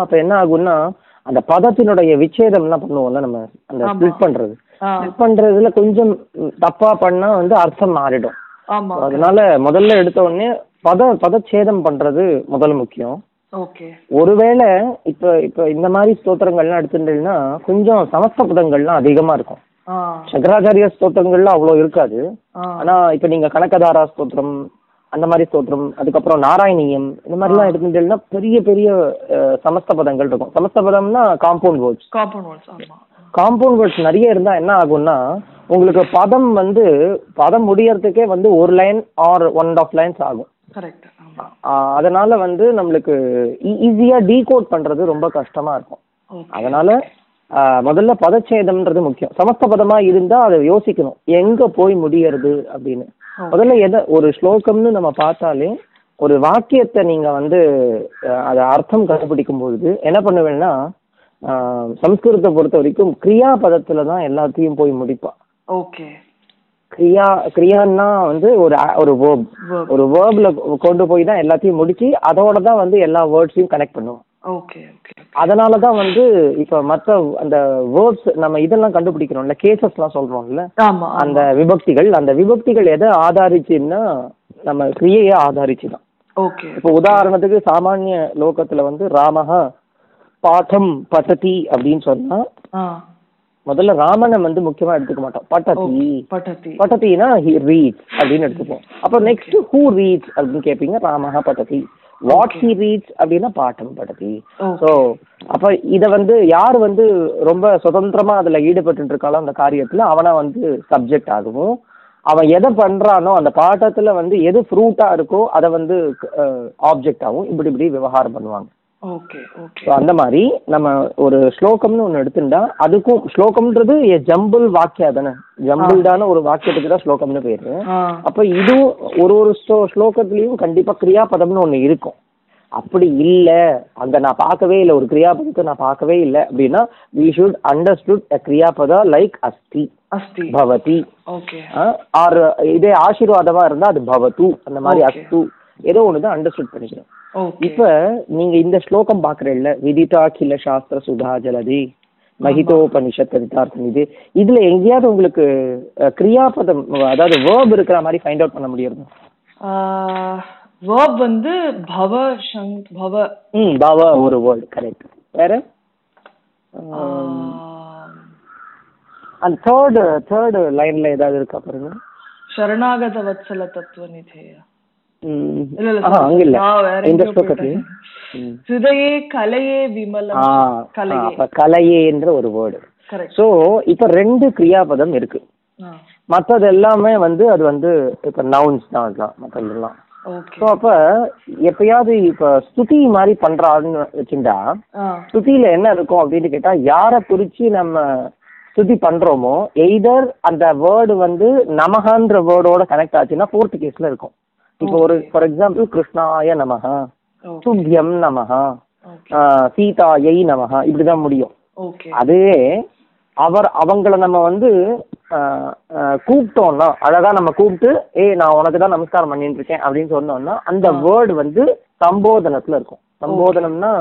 அப்ப என்ன ஆகும்னா அந்த பதத்தினுடைய விச்சேதம்லாம் பண்ணுவோம்ல நம்ம அந்த. ஸ்பிளிட் பண்றது. ஸ்பிளிட் பண்றதுல கொஞ்சம் தப்பா பண்ணா வந்து அர்த்தம் மாறிடும். அதனால முதல்ல எடுத்த உடனே பத பதச்சேதம் பண்றது முதல்ல முக்கியம். ஒருவேளை இப்ப இப்ப இந்த மாதிரி ஸ்தோத்திரங்கள்லாம் எடுத்துட்டீங்கன்னா கொஞ்சம் சமஸ்த பதங்கள்லாம் அதிகமா இருக்கும். சங்கராச்சாரிய ஸ்தோத்திரங்கள்லாம் அவ்வளோ இருக்காது. ஆனா இப்ப நீங்க கனகதாரா ஸ்தோத்திரம் அந்த மாதிரி ஸ்தோத்திரம் அதுக்கப்புறம் நாராயணியம் இந்த மாதிரிலாம் எடுத்துட்டீங்கன்னா பெரிய பெரிய சமஸ்த பதங்கள் இருக்கும். சமஸ்த பதம்னா compound words compound words compound words நிறைய இருந்தா என்ன ஆகும்னா உங்களுக்கு பதம் வந்து பதம் முடியறதுக்கே வந்து ஒரு line or one of lines ஆகும். அதனால வந்து நம்மளுக்கு ஈஸியா டீகோட் பண்றது ரொம்ப கஷ்டமா இருக்கும். அதனால முதல்ல பதச்சேதம்ன்றது முக்கியம். சமஸ்த பதமா இருந்தா அதை யோசிக்கணும். எங்க போய் முடியறது அப்படின்னு. முதல்ல எதை ஒரு ஸ்லோகம்னு நம்ம பார்த்தாலே ஒரு வாக்கியத்தை நீங்க வந்து அதை அர்த்தம் கண்டுபிடிக்கும் பொழுது என்ன பண்ணுவேன்னா சம்ஸ்கிருதத்தை பொறுத்த வரைக்கும் கிரியா பதத்துல தான் எல்லாத்தையும் போய் முடிப்பா. ஓகே. கிரியா கிரியான்னா வந்து ஒரு ஒரு வேர்ப் ஒரு வேர்ப்ல கொண்டு போய் தான் எல்லாத்தையும் முடிச்சு அதோட தான் வந்து எல்லா வேர்ட்ஸையும் கனெக்ட் பண்ணுவோம். அதனால தான் வந்து இப்போ மற்ற அந்த வேர்ட்ஸ் நம்ம இதெல்லாம் கண்டுபிடிக்கிறோம்ல கேசஸ்லாம் சொல்றோம்ல. அந்த விபக்திகள் அந்த விபக்திகள் எதை ஆதாரிச்சுன்னா நம்ம கிரியையை ஆதாரிச்சு தான் ஓகே இப்போ உதாரணத்துக்கு சாமானிய லோகத்துல வந்து ராமஹ பாடம் பட்டதி அப்படின்னு சொன்னா முதல்ல ராமனை வந்து முக்கியமா எடுத்துக்க மாட்டோம். பட்டதி. பட்டதி. பட்டத்தினா ஹி ரீட்ஸ் அப்படின்னு எடுத்துப்போம். அப்போ நெக்ஸ்ட் ஹூ ரீட்ஸ் அப்படின்னு கேட்பீங்க ராமஹ பட்டதி. வாட் ஹி ரீட்ஸ் அப்படின்னா பாட்டம் பட்டதி ஓகே ஸோ அப்ப இத வந்து யார் வந்து ரொம்ப சுதந்திரமா அதுல ஈடுபட்டு இருக்காளோ அந்த காரியத்துல அவனை வந்து சப்ஜெக்ட் ஆகவும் அவன் எதை பண்றானோ அந்த பாட்டத்துல வந்து எது ஃப்ரூட்டா இருக்கோ அதை வந்து ஆப்ஜெக்ட் ஆகும் இப்படி இப்படி விவகாரம் பண்ணுவாங்க. ஓகே ஓகே அந்த மாதிரி நம்ம ஒரு ஸ்லோகம்னு ஒன்று எடுத்துட்டா அதுக்கும் ஸ்லோகம்ன்றது ஜம்பிள் வாக்கியா தானே? ஜம்பிள்டான ஒரு வாக்கியத்துக்கு தான் ஸ்லோகம்னு பேரு. அப்ப இதுவும் ஒரு ஒரு ஸ்லோ ஸ்லோகத்துலயும் கண்டிப்பா கிரியாபதம்னு ஒண்ணு இருக்கும். அப்படி இல்ல அங்க நான் பார்க்கவே இல்லை ஒரு கிரியாபதத்தை நான் பார்க்கவே இல்லை அப்படின்னா வி ஷுட் அண்டர்ஸ்டுட் அ கிரியாபதா லைக் அஸ்தி அஸ்தி பவதி. ஆர் இதே ஆசீர்வாதமா இருந்தா அது பவத்து அந்த மாதிரி. அஸ்து. ஏதோ ஒன்று தான் அண்டர்ஸ்டுட் பண்ணிக்கிறோம் ஓகே இப்ப நீங்க இந்த ஸ்லோகம் பாக்குறீல்ல விதிதா கில சாஸ்திர சுதா ஜலதி மகிதோபனிஷத் கவிதார்த்தம் இது. இதுல எங்கேயாவது உங்களுக்கு கிரியாபதம் அதாவது வேர்ப் இருக்கிற மாதிரி ஃபைண்ட் அவுட் பண்ண முடியுது verb வந்து பவ சங் பவ. ம் பவ ஒரு வேர்டு கரெக்ட் வேற? அந்த தேர்ட் தேர்ட் லைன்ல ஏதாவது இருக்கா பாருங்க. சரணாகத வத்சல தத்துவ நிதேய. சிதையே கலையே விமலம். கலையே. கலையேன்ற ஒரு வேர்டு சோ இப்ப ரெண்டு கிரியாபதம் இருக்கு. மத்தது எல்லாமே வந்து அது வந்து இப்ப நவுன்ஸ் தான் அதெல்லாம் மற்றதெல்லாம் ஓகே. ஸோ அப்ப எப்பயாவது இப்ப ஸ்துதி மாதிரி பண்றான்னு வச்சுட்டா ஸ்துதியில என்ன இருக்கும் அப்படின்னு கேட்டா யாரை குறிச்சு நம்ம ஸ்துதி பண்றோமோ எய்தர் அந்த வேர்டு வந்து நமகன்ற வேர்டோட கனெக்ட் ஆச்சுன்னா ஃபோர்த் கேஸ்ல இருக்கும். இப்போ ஒரு ஃபார் எக்ஸாம்பிள் கிருஷ்ணாய நமஹ ஓகே துப்யம் ஆஹ் சீதாயை நமஹ இப்படிதான் முடியும். அதுவே அவர் அவங்கள நம்ம வந்து ஆஹ், ஆஹ், கூப்பிட்டோம்னா அழகா நம்ம கூப்பிட்டு ஏய் நான் உனக்கு தான் நமஸ்காரம் பண்ணிட்டு இருக்கேன் அப்படின்னு சொன்னோம்னா அந்த வேர்டு வந்து சம்போதனத்துல இருக்கும். சம்போதனம்னா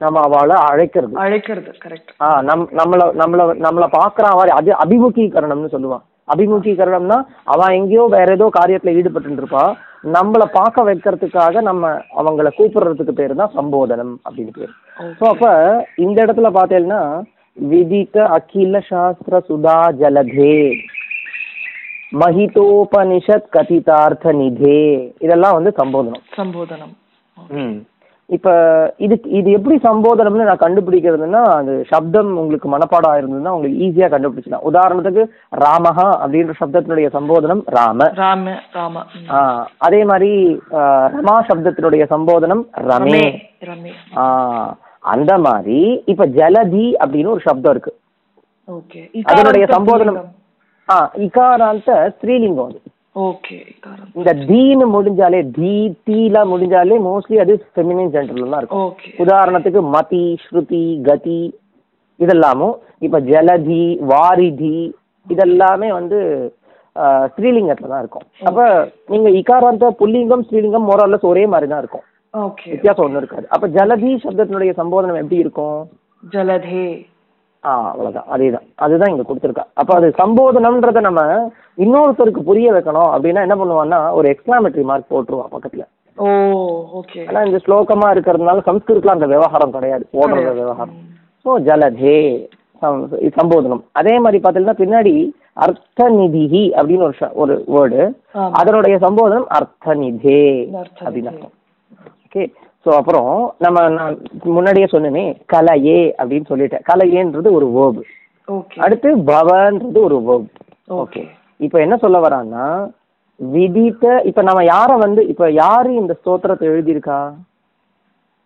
நம்ம அவளை அழைக்கிறது. அழைக்கிறது கரெக்ட் ஆ நம் நம்மள நம்மள நம்மள பாக்குற மாதிரி அது அபிமுகீகரணம்னு சொல்லுவான் அபிமுகீகரணம்னா அவன் எங்கேயோ வேற ஏதோ காரியத்துல ஈடுபட்டு இருப்பா நம்மள பார்க்க வைக்கிறதுக்காக நம்ம அவங்கள கூப்பிடுறதுக்கு பேரு தான் சம்போதனம் அப்படின்னு பேர். ஸோ அப்ப இந்த இடத்துல பார்த்தேன்னா விதித்த அகில சாஸ்திர சுதா ஜலதே மஹிதோபனிஷத் கதிதார்த்த நிதே. இதெல்லாம் வந்து சம்போதனம். சம்போதனம். ம். இப்ப இதுக்கு இது எப்படி சம்போதனம்னு நான் கண்டுபிடிக்கிறதுன்னா அது சப்தம் உங்களுக்கு மனப்பாடம் ஆயிருந்ததுன்னா உங்களுக்கு ஈஸியா கண்டுபிடிச்சலாம் உதாரணத்துக்கு ராமஹா அப்படின்ற சப்தத்தினுடைய சம்போதனம் ராம. ராம ராம. அதே மாதிரி ரமா சப்தத்தினுடைய சம்போதனம் ரமே. அந்த மாதிரி இப்ப ஜலதி அப்படின்னு ஒரு சப்தம் இருக்கு. ஓகே. அதனுடைய சம்போதனம் ஆ இகாராந்த ஸ்ரீலிங்கம் அது. இந்த தீன்னு முடிஞ்சாலே தீ தீலாம் முடிஞ்சாலே மோஸ்ட்லி அது ஃபெமினின் ஜென்டர்ல தான் இருக்கும். உதாரணத்துக்கு மதி ஸ்ருதி கதி இதெல்லாமும் இப்ப ஜலதி வாரிதி இதெல்லாமே வந்து ஸ்ரீலிங்கத்துல தான் இருக்கும். அப்ப நீங்க இகாராந்த புல்லிங்கம் ஸ்ரீலிங்கம் மோரல்லஸ் ஒரே மாதிரி தான் இருக்கும். வித்தியாசம் ஒன்றும் இருக்காது. அப்ப ஜலதி சப்தத்தினுடைய சம்போதனம் எப்படி இருக்கும்? ஜலதே ஆ அவ்வளவுதான். அதேதான். அதுதான் இங்க கொடுத்துருக்கா. அப்ப அது சம்போதனம்ன்றத நம்ம இன்னொருத்தருக்கு புரிய வைக்கணும் அப்படின்னா என்ன பண்ணுவான்னா ஒரு எக்ஸ்கிளாமெட்ரி மார்க் போட்டுருவான் பக்கத்துல. ஓ ஓகே இந்த ஸ்லோகமா இருக்கிறதுனால சம்ஸ்கிருத்ல அந்த விவகாரம் கிடையாது. ஓடுற விவகாரம். ஸோ ஜலதே சம்- சம்போதனம். அதே மாதிரி பார்த்தீங்கன்னா பின்னாடி அர்த்தநிதிஹி அப்படின்னு ஒரு ஒரு வேர்டு. அதனுடைய சம்போதனம் அர்த்தநிதே. அப்படின்னு ஓகே ஸோ அப்புறம் நம்ம நான் முன்னாடியே சொன்னேனே கலையே அப்படின்னு சொல்லிட்டேன். கலையேன்றது ஒரு வேர்பு அடுத்து பவன்றது ஒரு வேர்பு ஓகே இப்போ என்ன சொல்ல வரான்னா விதித்த இப்போ நம்ம யாரை வந்து இப்போ யாரு இந்த ஸ்தோத்திரத்தை எழுதியிருக்கா?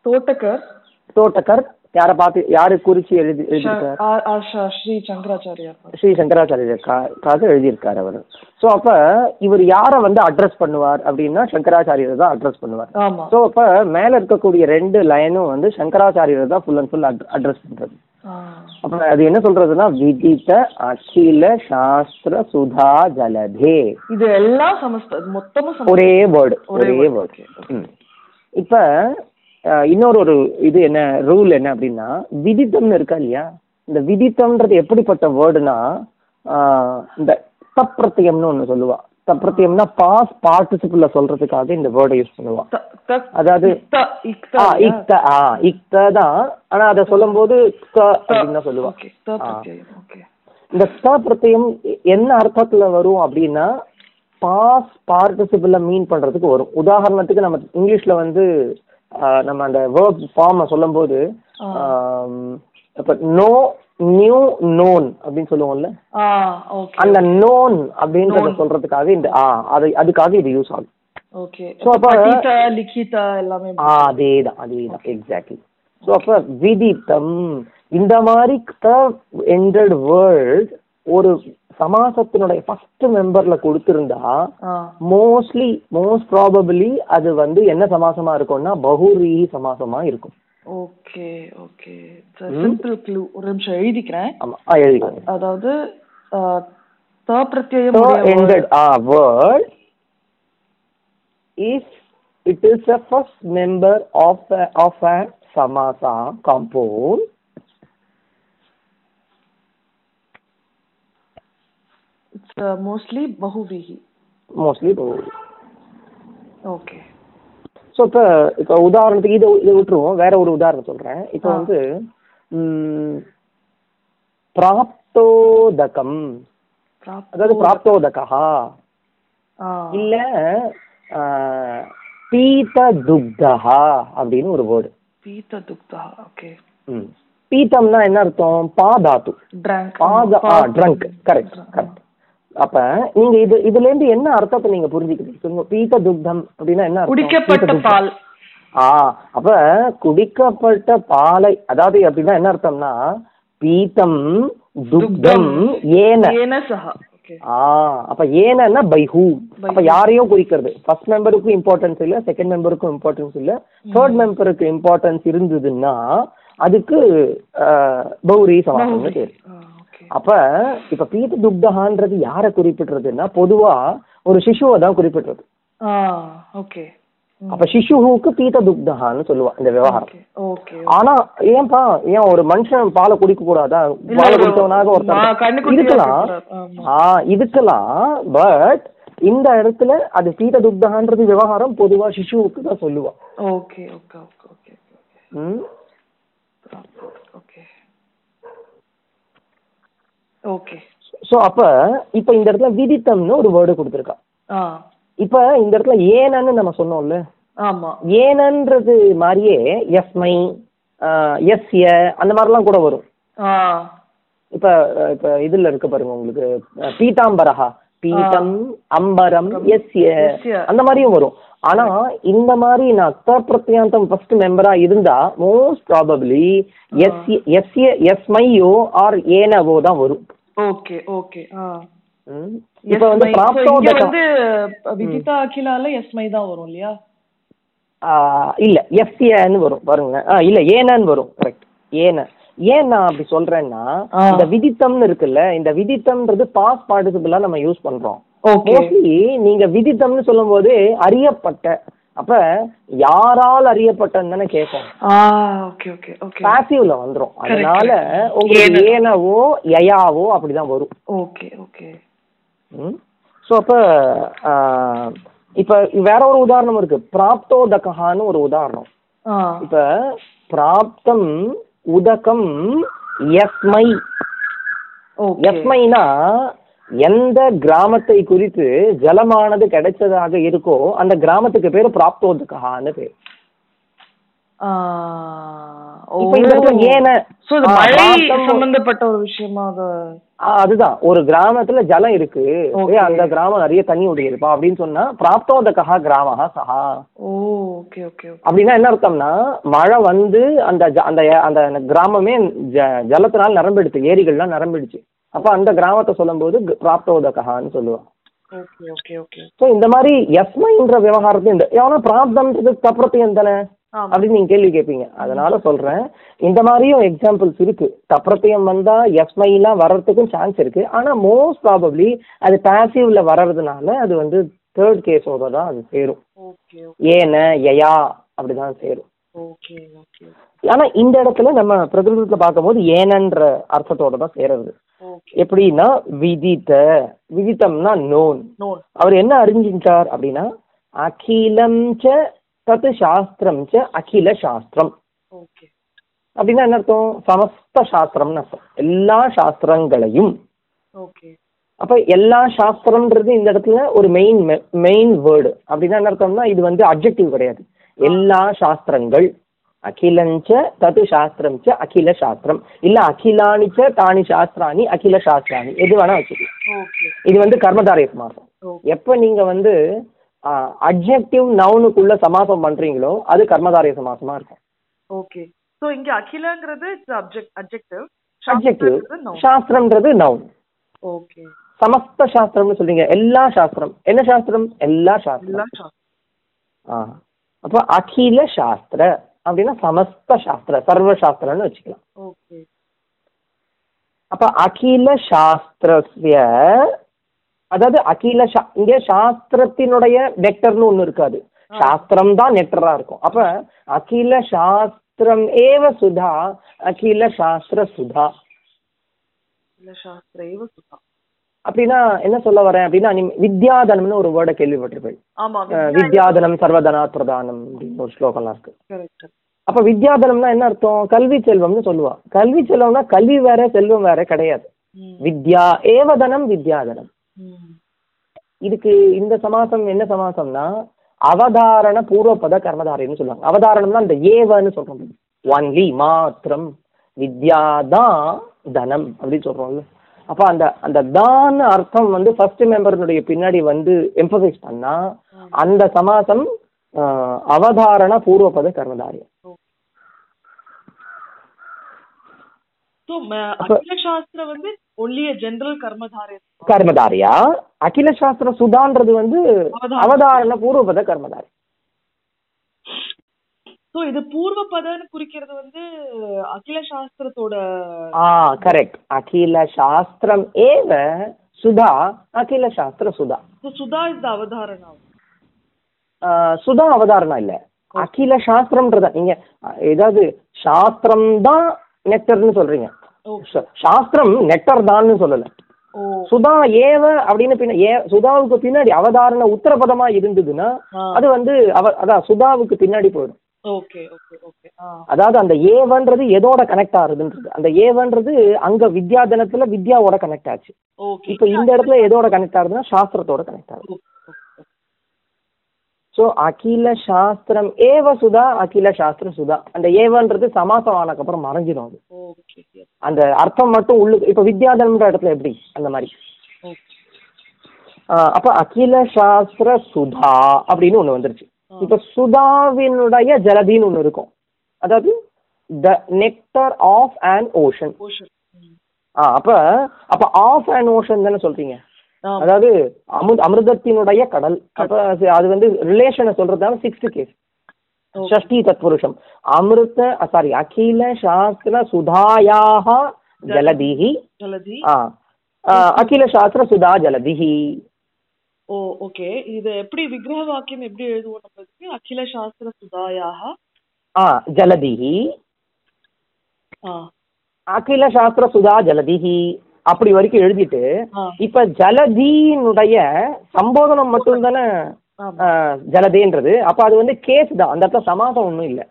தோட்டக்கர். தோட்டக்கர் யாரை பார்த்து யாரு குறிச்சு எழுதி எழுதியிருக்கார்? ஸ்ரீ சங்கராச்சாரியார் ஸ்ரீ சங்கராச்சாரியருக்காக எழுதியிருக்கார் அவர். ஸோ அப்ப இவர் யாரை வந்து அட்ரஸ் பண்ணுவார் அப்படின்னா சங்கராச்சாரியர் தான் அட்ரஸ் பண்ணுவார். ஸோ அப்ப மேல இருக்கக்கூடிய ரெண்டு லைனும் வந்து சங்கராச்சாரியர் தான் ஃபுல் அண்ட் ஃபுல் அட்ரஸ் பண்றது. அப்ப அது என்ன சொல்றதுன்னா விதித்த அகில சாஸ்திர சுதா ஜலதே. இது எல்லாம் ஒரே வேர்டு ஒரே. வேர்டு இப்ப இன்னொரு ஒரு இது என்ன ரூல் என்ன அப்படின்னா விதித்தம்னு இருக்கா இல்லையா? இந்த விதித்தம்ன்றது எப்படிப்பட்ட வேர்டுனா இந்த தப்பிரத்தியம்னு ஒண்ணு சொல்லுவா. தப்பிரத்தியம்னா பாஸ் பார்ட்டிசிபிள்ல சொல்றதுக்காக இந்த வேர்டை யூஸ் பண்ணுவா. அதாவது இக்த- ஆ? இக்த தான். ஆனா அதை சொல்லும்போது க அப்படின்னு சொல்லுவா. இந்த த பிரத்தியம் என்ன அர்த்தத்துல வரும் அப்படின்னா பாஸ் பார்ட்டிசிபிள மீன் பண்றதுக்கு வரும். உதாரணத்துக்கு நம்ம இங்கிலீஷ்ல வந்து நம்ம அந்த வேர்ப் ஃபார்மை சொல்லும்போது ஆம், இப்ப நோ நியூ நோன் அப்படின்னு சொல்லுவோம்ல? அந்த நோன் அப்படின்றத சொல்றதுக்காக இந்த ஆ அது அதுக்காக இது யூஸ் ஆகும். ஓகே So, அப்ப- லிখিত எல்லாமே ஆ அதேதான் அதேதான் எக்ஸாக்ட்லி அப்ப விதித்தம் இந்த மாதிரி என்டட் வேர்ல்ட் ஒரு சமாசத்தினுடைய ஃபர்ஸ்ட் மெம்பர்ல கொடுத்திருந்தா ஆ. மோஸ்ட்லி மோஸ்ட் ப்ராபபிளி அது வந்து என்ன சமாசமா இருக்கும்னா பகுரீ சமாசமா இருக்கும். Okay okay. சிம்பிள் க்ளூ ஒரு நிமிஷம் எழுதிக்கிறேன். ஆமா. ஆ எழுதிக்கோங்க. அதாவது ஆ, த பிரத்யயம் So உடைய ended a word if it is a first member of mostly பகுவிஹி mostly பகுரீ ஓகே ஸோ இப்போ இப்போ உதாரணத்துக்கு இதை இதை விட்டுருவோம். வேற ஒரு உதாரணம் சொல்றேன். இப்போ வந்து பிராப்தோதகம். அதாவது பிராப்தோதகா இல்ல பீத துக்தஹா அப்படின்னு ஒரு வேர்டு பீத துக்தா ஓகே பீத்தம்னா என்ன அர்த்தம்? பாதாத்து ட்ரங்க் பாத ட்ரங்க் கரெக்ட் கரெக்ட் அப்ப நீங்க இது இதுல இருந்து என்ன அர்த்தத்தை நீங்க புரிஞ்சுக்கிறீங்க சொல்லுங்க. பீத துக்தம் அப்படின்னா என்ன? குடிக்கப்பட்ட. பால். ஆ அப்ப குடிக்கப்பட்ட பாலை அதாவது அப்படின்னா என்ன அர்த்தம்னா பீத்தம் துக்தம் ஏன. ஆ அப்ப ஏனன்னா பை ஹூ. அப்ப யாரையும் குறிக்கிறது. ஃபர்ஸ்ட் மெம்பருக்கும் இம்பார்ட்டன்ஸ் இல்ல செகண்ட் மெம்பருக்கும் இம்பார்ட்டன்ஸ் இல்ல. தேர்ட் மெம்பருக்கு இம்பார்ட்டன்ஸ் இருந்ததுன்னா அதுக்கு பௌரி சமாசம்னு பேரு. அப்ப இப்ப பீத துக்தஹான்றது யாரை குறிப்பிடுறதுன்னா பொதுவா ஒரு சிசுவை தான் குறிப்பிடுறது. ஓகே. அப்ப சிசுவுக்கு பீத துக்தஹான்னு சொல்லுவா இந்த விவகாரம். ஆனா ஏன்பா ஏன் ஒரு மனுஷன் பாலை குடிக்க கூடாதா? பாலை குடிச்சவனாக ஆ, ஒருத்தன் கண்ணுக்குட்டியா இருக்கலாம். இருக்கக்கூடாது. ஆமா. ஆ இதுக்கெல்லாம் பட் இந்த இடத்துல அது பீத துக்தகான்றது விவகாரம் பொதுவா சிசுவுக்கு தான் சொல்லுவா. ஓகே ஓகே ஓகே ஓகே ம்? ஓகே ஸோ அப்ப இப்ப இந்த இடத்துல விதித்தம்னு ஒரு வேர்டு கொடுத்துருக்கா. இப்ப இந்த இடத்துல ஏனன்னு நம்ம சொன்னோம்ல. ஆமா. ஏனன்றது மாதிரியே எஸ்மை எஸ்ய அந்த மாதிரிலாம் கூட வரும். இப்ப இப்ப இதுல இருக்கு பாருங்க உங்களுக்கு. பீதாம்பரஹா. பீதம் அம்பரம் எஸ்ய எஸ்ய. அந்த மாதிரியும் வரும். ஆனா இந்த மாதிரி நான் பிரத்யாந்தம் ஃபர்ஸ்ட் மெம்பரா இருந்தா மோஸ்ட் ப்ராபப்ளி எஸ்ய எஸ்ய எஸ்மையோ ஆர் ஏனவோ தான் வரும். Okay okay. ஆ. ம். இப்ப வந்து வந்து விதிதா அகிலால எஸ்மை தான் வரும் இல்லையா? இல்ல எஸ்ஏன்னு வரும். பாருங்க ஆ இல்ல ஏனன்னு வரும். கரெக்ட் ஏன. ஏன் நான் அப்படி சொல்றேன்னா. இந்த விதித்தம்னு இருக்குல்ல இந்த விதித்தம்ன்றது பாஸ் பார்ட்டிசிபிளா நம்ம யூஸ் பண்றோம். ஓகே மோஸ்ட்லி நீங்க விதித்தம்னு சொல்லும்போது அறியப்பட்ட அப்ப யாரால் அறியப்பட்டன்னு தானே ஓகே பாசிவ்ல வந்துரும். அதனால. உங்களுக்கு ஏன. ஏனவோ யயாவோ அப்படிதான் வரும். ஓகே ஓகே ஸோ அப்ப இப்ப வேற ஒரு உதாரணம் இருக்கு. பிராப்தோதகான்னு ஒரு உதாரணம். இப்ப பிராப்தம் உதகம் யஸ்மை ஓகே யஸ்மைனா எந்த கிராமத்தை குறித்து ஜலமானது கிடைச்சதாக இருக்கோ அந்த கிராமத்துக்கு பேரு பிராப்தோதகான்னு பேர். சம்பந்தப்பட்ட ஒரு விஷயமா அதுதான். ஒரு கிராமத்துல ஜலம் இருக்கு. அந்த கிராமம் நிறைய தண்ணி விடுகிறப்பா அப்படின்னு சொன்னா பிராப்தோதகா கிராமஹா சஹா. அப்படின்னா என்ன அர்த்தம்னா மழை வந்து அந்த அந்த அந்த கிராமமே ஜலத்தினால் நிரம்பிடுச்சு. ஏரிகள்லாம் நிரம்பிடுச்சு. அப்ப அந்த கிராமத்தை சொல்லும்போது பிராப்தோதகான்னு ஓகே ஓகே ஓகே. ஸோ இந்த மாதிரி எஸ்மைன்ற விவகாரத்தையும் இந்த ஏன்னா பிராப்தம்ன்றது தப்புறத்தையும் தானே? அப்படின்னு நீங்க கேள்வி கேட்பீங்க அதனால சொல்றேன். இந்த மாதிரியும் எக்ஸாம்பிள்ஸ் இருக்கு. தப்ரத்தியம் வந்தா எஸ்மைலாம் வர்றதுக்கும் சான்ஸ் இருக்கு. ஆனா மோஸ்ட் ப்ராபப்ளி அது பாசிவ்ல வர்றதுனால அது வந்து தேர்ட் கேஸோட தான் அது சேரும். ஓகே ஏன யயா அப்படிதான் சேரும். ஓகே ஓகே ஆனா இந்த இடத்துல நம்ம பிரகிருதத்துல பார்க்கும்போது ஏனன்ற அர்த்தத்தோட தான் சேருது எப்படின்னா விதித்த விதித்தம்னா நோன். அவர் என்ன அறிஞ்சிட்டார் அப்படின்னா அகிலம் ச தத் சாஸ்திரம் ச அகில சாஸ்திரம். அப்படின்னா என்ன அர்த்தம்? சமஸ்த சாஸ்திரம்னு அர்த்தம். எல்லா சாஸ்திரங்களையும். ஓகே அப்ப எல்லா சாஸ்திரம்ன்றது இந்த இடத்துல ஒரு மெயின் மெயின் வேர்டு அப்படின்னா என்ன அர்த்தம்னா இது வந்து அப்ஜெக்டிவ் கிடையாது. எல்லா சாஸ்திரங்கள். அகிலஞ்ச தது சாஸ்திரம் ச அகில சாஸ்திரம் இல்ல அகிலானி ச தானி சாஸ்திராணி அகில சாஸ்திராணி எது வேணா வச்சுக்கலாம். ஓகே. இது வந்து கர்மதாரய சமாசம் எப்ப நீங்க வந்து அப்ஜெக்டிவ் நவுனுக்குள்ள சமாசம் பண்றீங்களோ அது கர்மதாரய சமாசமா இருக்கும். ஓகே. சோ இங்க அகிலங்கிறது அப்ஜெக்ட் அப்ஜெக்டிவ் சாஸ்திரம்ன்றது நவுன் ஓகே. சமஸ்த சாஸ்திரம்னு சொல்றீங்க. எல்லா சாஸ்திரம். என்ன சாஸ்திரம்? எல்லா சாஸ்திரம். ஆ. அப்போ அகில சாஸ்திர அப்படின்னா சமஸ்த சாஸ்திர சர்வ சாஸ்திரம்னு வச்சுக்கலாம். அப்ப அகில சாஸ்திரஸ்ய அதாவது அகில இங்க சாஸ்திரத்தினுடைய நெக்டர்னு ஒண்ணு இருக்காது. சாஸ்திரம் தான் நெக்டரா இருக்கும். அப்ப அகில சாஸ்திரம் ஏவ சுதா அகில சாஸ்திர சுதா. சாஸ்திர ஏவ சுத்தம் அப்படின்னா என்ன சொல்ல வரேன் அப்படின்னா வித்யாதனம்னு ஒரு வேர்டை கேள்விப்பட்டிருப்பேன். வித்யாதனம். சர்வதனா பிரதானம் அப்படின்னு ஒரு ஸ்லோகம்லாம் இருக்கு. அப்ப வித்யாதனம்னா என்ன அர்த்தம்? கல்வி செல்வம்னு சொல்லுவா. கல்வி செல்வம்னா கல்வி வேற செல்வம் வேற கிடையாது. வித்யா ஏவதனம் வித்யாதனம். இதுக்கு இந்த சமாசம் என்ன சமாசம்னா அவதாரண பூர்வபத கர்மதாரின்னு சொல்லுவாங்க. அவதாரணம்னா இந்த ஏவன்னு சொல்றோம். ஒன்லி மாத்திரம் வித்யாதான் தனம் அப்படின்னு சொல்றோம்ல. அப்ப அந்த அந்த தான் அர்த்தம் வந்து ஃபர்ஸ்ட் மெம்பர்னுடைய பின்னாடி வந்து எம்பசைஸ் பண்ணா அந்த சமாசம் அவதாரண பூர்வபத கர்மதாரி சோ அகில சாஸ்திர வந்து ஒன்லி ஜெனரல் கர்மதாரே கர்மதாரியா? அகில சாஸ்திர சுதான்றது வந்து அவதாரண. அவதாரண பூர்வபத கர்மதாரி சோ இது பூர்வ பதன்னு குறிக்கிறது வந்து அகில சாஸ்திரத்தோட ஆ கரெக்ட் அகில சாஸ்திரம் ஏவ சுதா அகில சாஸ்திர சுதா. So, சுதா இஸ் அவதாரணா சுதா அவதாரணம் இல்ல. அகில சாஸ்திரம்ன்றத நீங்க ஏதாவது சாஸ்திரம் தான் நெக்டர்னு சொல்றீங்க. சாஸ்திரம் நெக்டர் தான்னு சொல்லல. சுதா ஏவ அப்படின்னு பின்ன ஏ சுதாவுக்கு பின்னாடி அவதாரண உத்தரபதமா இருந்ததுன்னா அது வந்து அவ அதான் சுதாவுக்கு பின்னாடி போயிடும். Okay okay okay. அதாவது அந்த ஏவன்றது எதோட கனெக்ட் ஆகுதுன்றது. அந்த ஏவன்றது அங்க வித்யாதனத்துல வித்யாவோட கனெக்ட் ஆச்சு. ஓகே. இப்ப இந்த இடத்துல எதோட கனெக்ட் ஆகுதுன்னா சாஸ்திரத்தோட கனெக்ட் ஆகுது. சோ அகில சாஸ்திரம் ஏவ சுதா அகில சாஸ்திர சுதா. அந்த ஏவன்றது சமாசம் ஆனதுக்கு அப்புறம் மறைஞ்சிடும் அது அந்த அர்த்தம் மட்டும் உள்ளு இப்ப வித்யாதனம்ன்ற இடத்துல எப்படி? அந்த மாதிரி. அப்ப அகில சாஸ்திர சுதா அப்படின்னு ஒண்ணு வந்துருச்சு. இப்ப சுதாவினுடைய ஜலதின்னு ஒண்ணு இருக்கும். அதாவது the nectar of and ocean ஆ அப்ப அப்ப ஆஃப் அண்ட் ஓஷன் தானே சொல்றீங்க? அதாவது அமிர்த அமிர்தத்தினுடைய கடல். அப்ப அது- வந்து ரிலேஷனை சொல்றதால சிக்ஸ்த் கேஸ் ஷஷ்டி தத்புருஷம். அமிர்த சாரி அகில சாஸ்திர சுதாயாக ஜலதிஹி. ஜலதி. ஆ. ஆ, அகில சாஸ்திர சுதா ஜலதிஹி. ஓ ஓகே இது எப்படி விக்கிரக வாக்கியம் எப்படி எழுதுவோம் அகில சாஸ்திர சுதாயாக. ஆ ஜலதிஹி ஆ. அகில சாஸ்திர சுதா ஜலதிஹி அப்படி வரைக்கும் எழுதிட்டு இப்ப ஜலதியினுடைய சம்போதனம் மட்டும் தானே ஜலதேன்றது. அப்ப அது வந்து கேஸ் தான். அந்த இடத்துல சமாசம் ஒன்றும் இல்லை.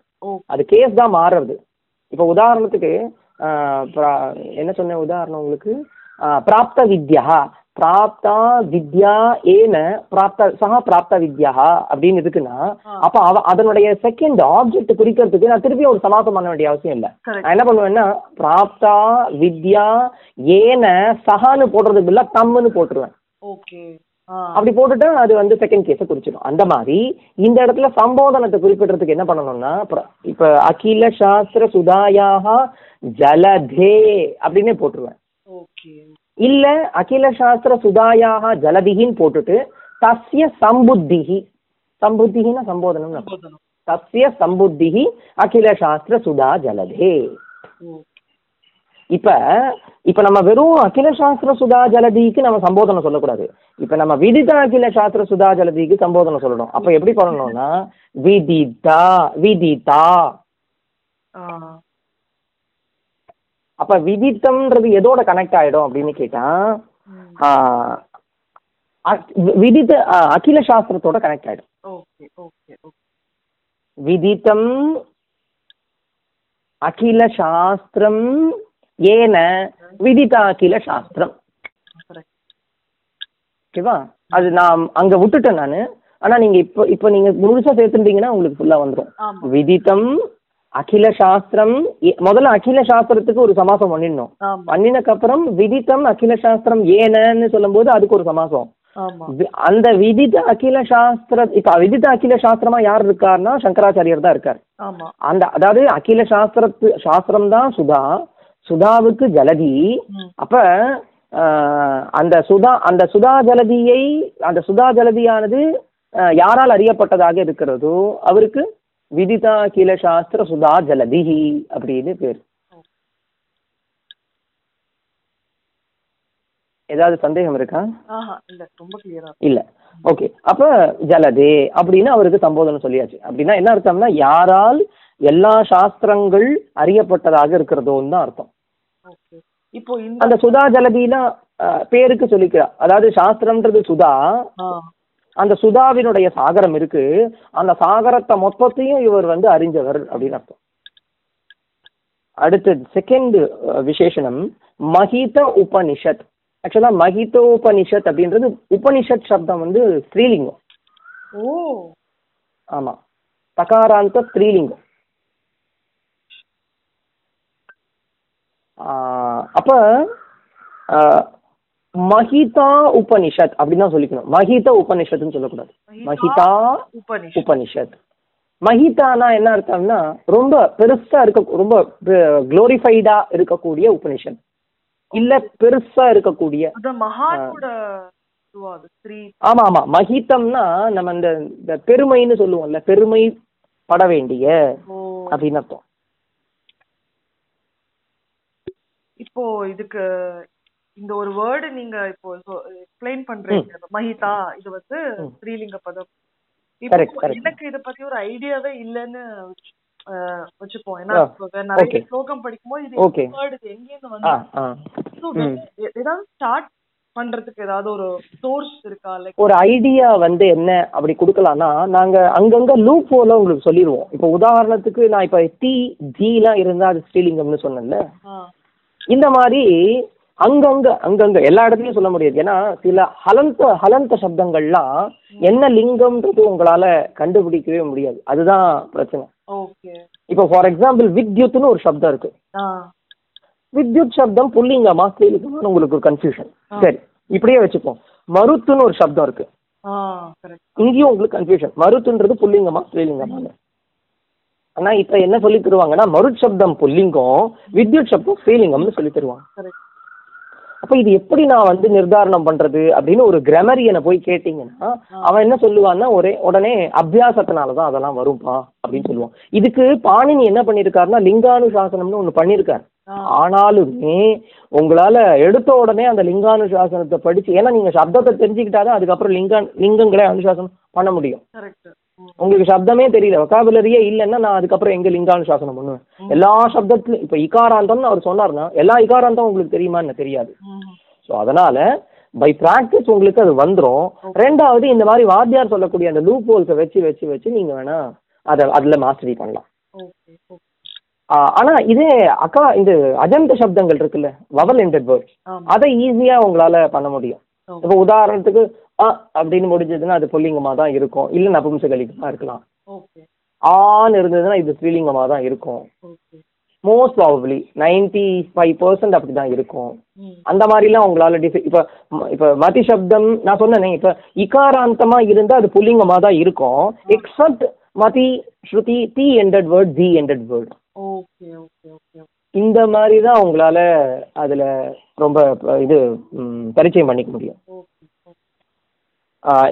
அது கேஸ் தான் மாறுறது. இப்போ உதாரணத்துக்கு என்ன சொன்னேன் உதாரணம் உங்களுக்கு? பிராப்த வித்யா. பிராப்தா வித்யா ஏன பிராப்த சஹா பிராப்த வித்யா அப்படின்னு இருக்குன்னா. அப்ப அவ அதனுடைய செகண்ட் ஆப்ஜெக்ட் குறிக்கிறதுக்கு நான் திருப்பி ஒரு சமாசம் பண்ண வேண்டிய அவசியம் இல்லை. நான் என்ன பண்ணுவேன்னா பிராப்தா வித்யா ஏன சஹான்னு போடுறதுக்கு பதிலா தம்முன்னு போட்டுருவேன். ஓகே. அப்படி போட்டுட்டா அது வந்து செகண்ட் கேஸை குறிச்சிடும். அந்த மாதிரி இந்த இடத்துல சம்போதனத்தை குறிப்பிடுறதுக்கு என்ன பண்ணணும்னா இப்ப அகில சாஸ்திர சுதாயாக ஜலதே அப்படின்னே போட்டுருவேன். ஓகே. இல்ல அகில சாஸ்திர சுதாயாக ஜலதிகின்னு போட்டுட்டு தஸ்ய சம்புத்திஹி. சம்புத்திகின்னா சம்போதனம் தஸ்ய சம்புத்திஹி அகில சாஸ்திர சுதா ஜலதே. இப்ப இப்ப நம்ம வெறும் அகில சாஸ்திர சுதா ஜலதிக்கு நம்ம சம்போதனம் சொல்லக்கூடாது. இப்ப நம்ம விதிதா அகில சாஸ்திர சுதா ஜலதிக்கு சம்போதனம் சொல்லணும். அப்ப எப்படி பண்ணணும்னா விதிதா விதிதா அப்ப விதித்தம்ன்றது எதோட கனெக்ட் ஆயிடும் அப்படின்னு கேட்டா ம். ஆஹ், அக்- விதித ஆஹ், அகில சாஸ்திரத்தோட கனெக்ட் ஆயிடும். Okay okay okay. விதித்தம் அகில சாஸ்திரம் ஏன விதிதா அகில சாஸ்திரம். ஓகேவா? அது நான் அங்க விட்டுட்டேன் நான். ஆனா நீங்க இப்போ இப்போ நீங்க முழுசா சேர்த்துட்டீங்கன்னா உங்களுக்கு ஃபுல்லா வந்துடும் விதித்தம் அகில சாஸ்திரம் முதல்ல அகில சாஸ்திரத்துக்கு ஒரு சமாசம் பண்ணிடணும். பண்ணினக்கு அப்புறம் விதித்தம் அகில சாஸ்திரம் ஏனன்னு சொல்லும்போது அதுக்கு ஒரு சமாசம். அந்த விதித்த அகில சாஸ்திர இப்ப விதித்த அகில சாஸ்திரமா யார் இருக்காருன்னா சங்கராச்சாரியர் தான் இருக்கார். அந்த அதாவது அகில சாஸ்திரத்து சாஸ்திரம் தான் சுதா. சுதாவுக்கு ஜலதி. அப்ப அந்த சுதா அந்த சுதா ஜலதியை அந்த சுதா ஜலதியானது யாரால் அறியப்பட்டதாக இருக்கிறதோ அவருக்கு விதிதா அகில சாஸ்திர சுதா ஜலதிஹி அப்படின்னு பேர். ஏதாவது சந்தேகம் இருக்கா? இல்ல ரொம்ப கிளியரா இல்ல. ஓகே. அப்ப ஜலதே அப்படின்னு அவருக்கு சம்போதனம் சொல்லியாச்சு. அப்படின்னா என்ன அர்த்தம்னா யாரால் எல்லா சாஸ்திரங்கள் அறியப்பட்டதாக இருக்கிறதோன்னு தான் அர்த்தம். இப்போ அந்த சுதா ஜலதினா பேருக்கு சொல்லிக்க அதாவது சாஸ்திரம்ன்றது சுதா அந்த சுதாவினுடைய சாகரம் இருக்கு. அந்த சாகரத்தை மொத்தத்தையும் இவர் வந்து அறிஞ்சவர் அப்படின்னு அர்த்தம். அடுத்து செகண்ட் விசேஷனம் மஹித உபனிஷத். ஆக்சுவலா மஹித உபனிஷத் அப்படின்றது உபனிஷத் சப்தம் வந்து ஸ்ரீலிங்கம். ஓ. ஆமா. தகாராந்த ஸ்திரீலிங்கம் ஆஹ் அப்ப மஹிதா உபனிஷத் அப்படின்னு தான் சொல்லிக்கணும். மஹித உபனிஷத்துன்னு சொல்லக்கூடாது. மஹிதா உபனிஷத். மஹிதானா என்ன அர்த்தம்னா ரொம்ப பெருசா இருக்க ரொம்ப குளோரிஃபைடா இருக்கக்கூடிய உபனிஷத். இல்ல பெருசா இருக்கக்கூடிய ஆமா ஆமா மஹிதம்னா நம்ம இந்த இந்த பெருமைன்னு சொல்லுவோம்ல பெருமை பட வேண்டிய அப்படின்னு அர்த்தம். இப்போ இதுக்கு இந்த ஒரு வேர்டு நீங்க இப்போ எக்ஸ்பிளைன் பண்றீங்க. மஹிதா இது வந்து. ஸ்ரீலிங்க பதம். எனக்கு இத பத்தி ஒரு ஐடியாவே இல்லைன்னு வச்சுப்போம் ஏன்னா நிறைய. ஸ்லோகம் படிக்கும்போது இது. வேர்டு எங்கேருந்து வந்து ஏதாவது ஸ்டார்ட் பண்றதுக்கு ஏதாவது ஒரு சோர்ஸ் இருக்கா? லைக் ஒரு ஐடியா வந்து என்ன அப்படி கொடுக்கலாம்னா நாங்க அங்கங்க லூப் போல உங்களுக்கு சொல்லிடுவோம் இப்போ உதாரணத்துக்கு நான் இப்போ டி ஜிலாம் இருந்தா அது ஸ்ரீலிங்கம்னு சொன்னேன்ல. இந்த மாதிரி அங்கங்க அங்கங்க எல்லா இடத்துலயும் சொல்ல முடியாது. ஏன்னா சில ஹலந்த ஹலந்த சப்தங்கள்லாம் என்ன லிங்கம்ன்றது உங்களால கண்டுபிடிக்கவே முடியாது. அதுதான் பிரச்சனை. இப்போ ஃபார் எக்ஸாம்பிள் வித்யுத்னு ஒரு சப்தம் இருக்கு. வித்யுத் சப்தம் புல்லிங்கமா ஸ்ரீலிங்கமான்னு உங்களுக்கு ஒரு கன்ஃபியூஷன். சரி இப்படியே வச்சுப்போம். மருத்துன்னு ஒரு சப்தம் இருக்கு. இங்கேயும் உங்களுக்கு கன்ஃபியூஷன் மருத்துன்றது புல்லிங்கமா ஸ்ரீலிங்கமான்னு ஆனா இப்ப என்ன சொல்லி தருவாங்கன்னா மருத் சப்தம் புல்லிங்கம் வித்யுத் சப்தம் ஸ்ரீலிங்கம்னு சொல்லி தருவாங்க. அப்ப இது எப்படி நான் வந்து நிர்தாரணம் பண்றது அப்படின்னு ஒரு கிராமரியனை போய் கேட்டீங்கன்னா அவன் என்ன சொல்லுவான்னா ஒரே உடனே அபியாசத்தினால தான் அதெல்லாம் வரும்பா அப்படின்னு சொல்லுவான். இதுக்கு பாணினி என்ன பண்ணியிருக்காருன்னா லிங்கானுசாசனம்னு ஒன்று பண்ணியிருக்காரு. ஆனாலுமே உங்களால எடுத்த உடனே அந்த லிங்கானுசாசனத்தை படிச்சு ஏன்னா நீங்க சப்தத்தை தெரிஞ்சுக்கிட்டாதான் அதுக்கப்புறம் லிங்க லிங்கங்களை அனுசாசனம் பண்ண முடியும். உங்களுக்கு சப்தமே தெரியல. வொக்காபுலரியே இல்லைன்னா நான் அதுக்கப்புறம் எங்க லிங்கானுசாசனம் பண்ணுவேன். எல்லா சப்தத்துலையும் இப்போ இகாராந்தம்னு அவர் சொன்னார்னா எல்லா இகாராந்தம் உங்களுக்கு தெரியுமான்னு தெரியாது. ஸோ அதனால பை ப்ராக்டிஸ் உங்களுக்கு அது வந்துரும். ரெண்டாவது இந்த மாதிரி வாத்தியார் சொல்லக்கூடிய அந்த லூப் ஹோல்ஸை வச்சு வச்சு வச்சு நீங்க வேணா அதை அதில் மாஸ்டரி பண்ணலாம். ஆனா இதே அக்கா இந்த அஜந்த சப்தங்கள் இருக்குல்ல வவல் என்டட் வேர்ட்ஸ் அதை ஈஸியா உங்களால பண்ண முடியும். இப்போ உதாரணத்துக்கு அ அப்படின்னு முடிஞ்சதுன்னா அது புல்லிங்கமா தான் இருக்கும். இல்ல நபும்சகலிங்கமா இருக்கலாம். ஆன்னு இருந்ததுன்னா இது ஸ்ரீலிங்கமா தான் இருக்கும். Most probably ninety five percent அப்படி தான் இருக்கும் அந்த மாதிரிலாம் உங்களால டிஃபை இப்போ இப்போ மதி சப்தம் நான் சொன்னேனே இப்போ இகாராந்தமா இருந்தா அது புல்லிங்கமா தான் இருக்கும். எக்ஸப்ட் மதி ஸ்ருதி டி எண்டட் வேர்ட் தி எண்டட் வேர்ட் இந்த மாதிரி தான் உங்களால அதுல ரொம்ப இது பரிச்சயம் பண்ணிக்க முடியும்.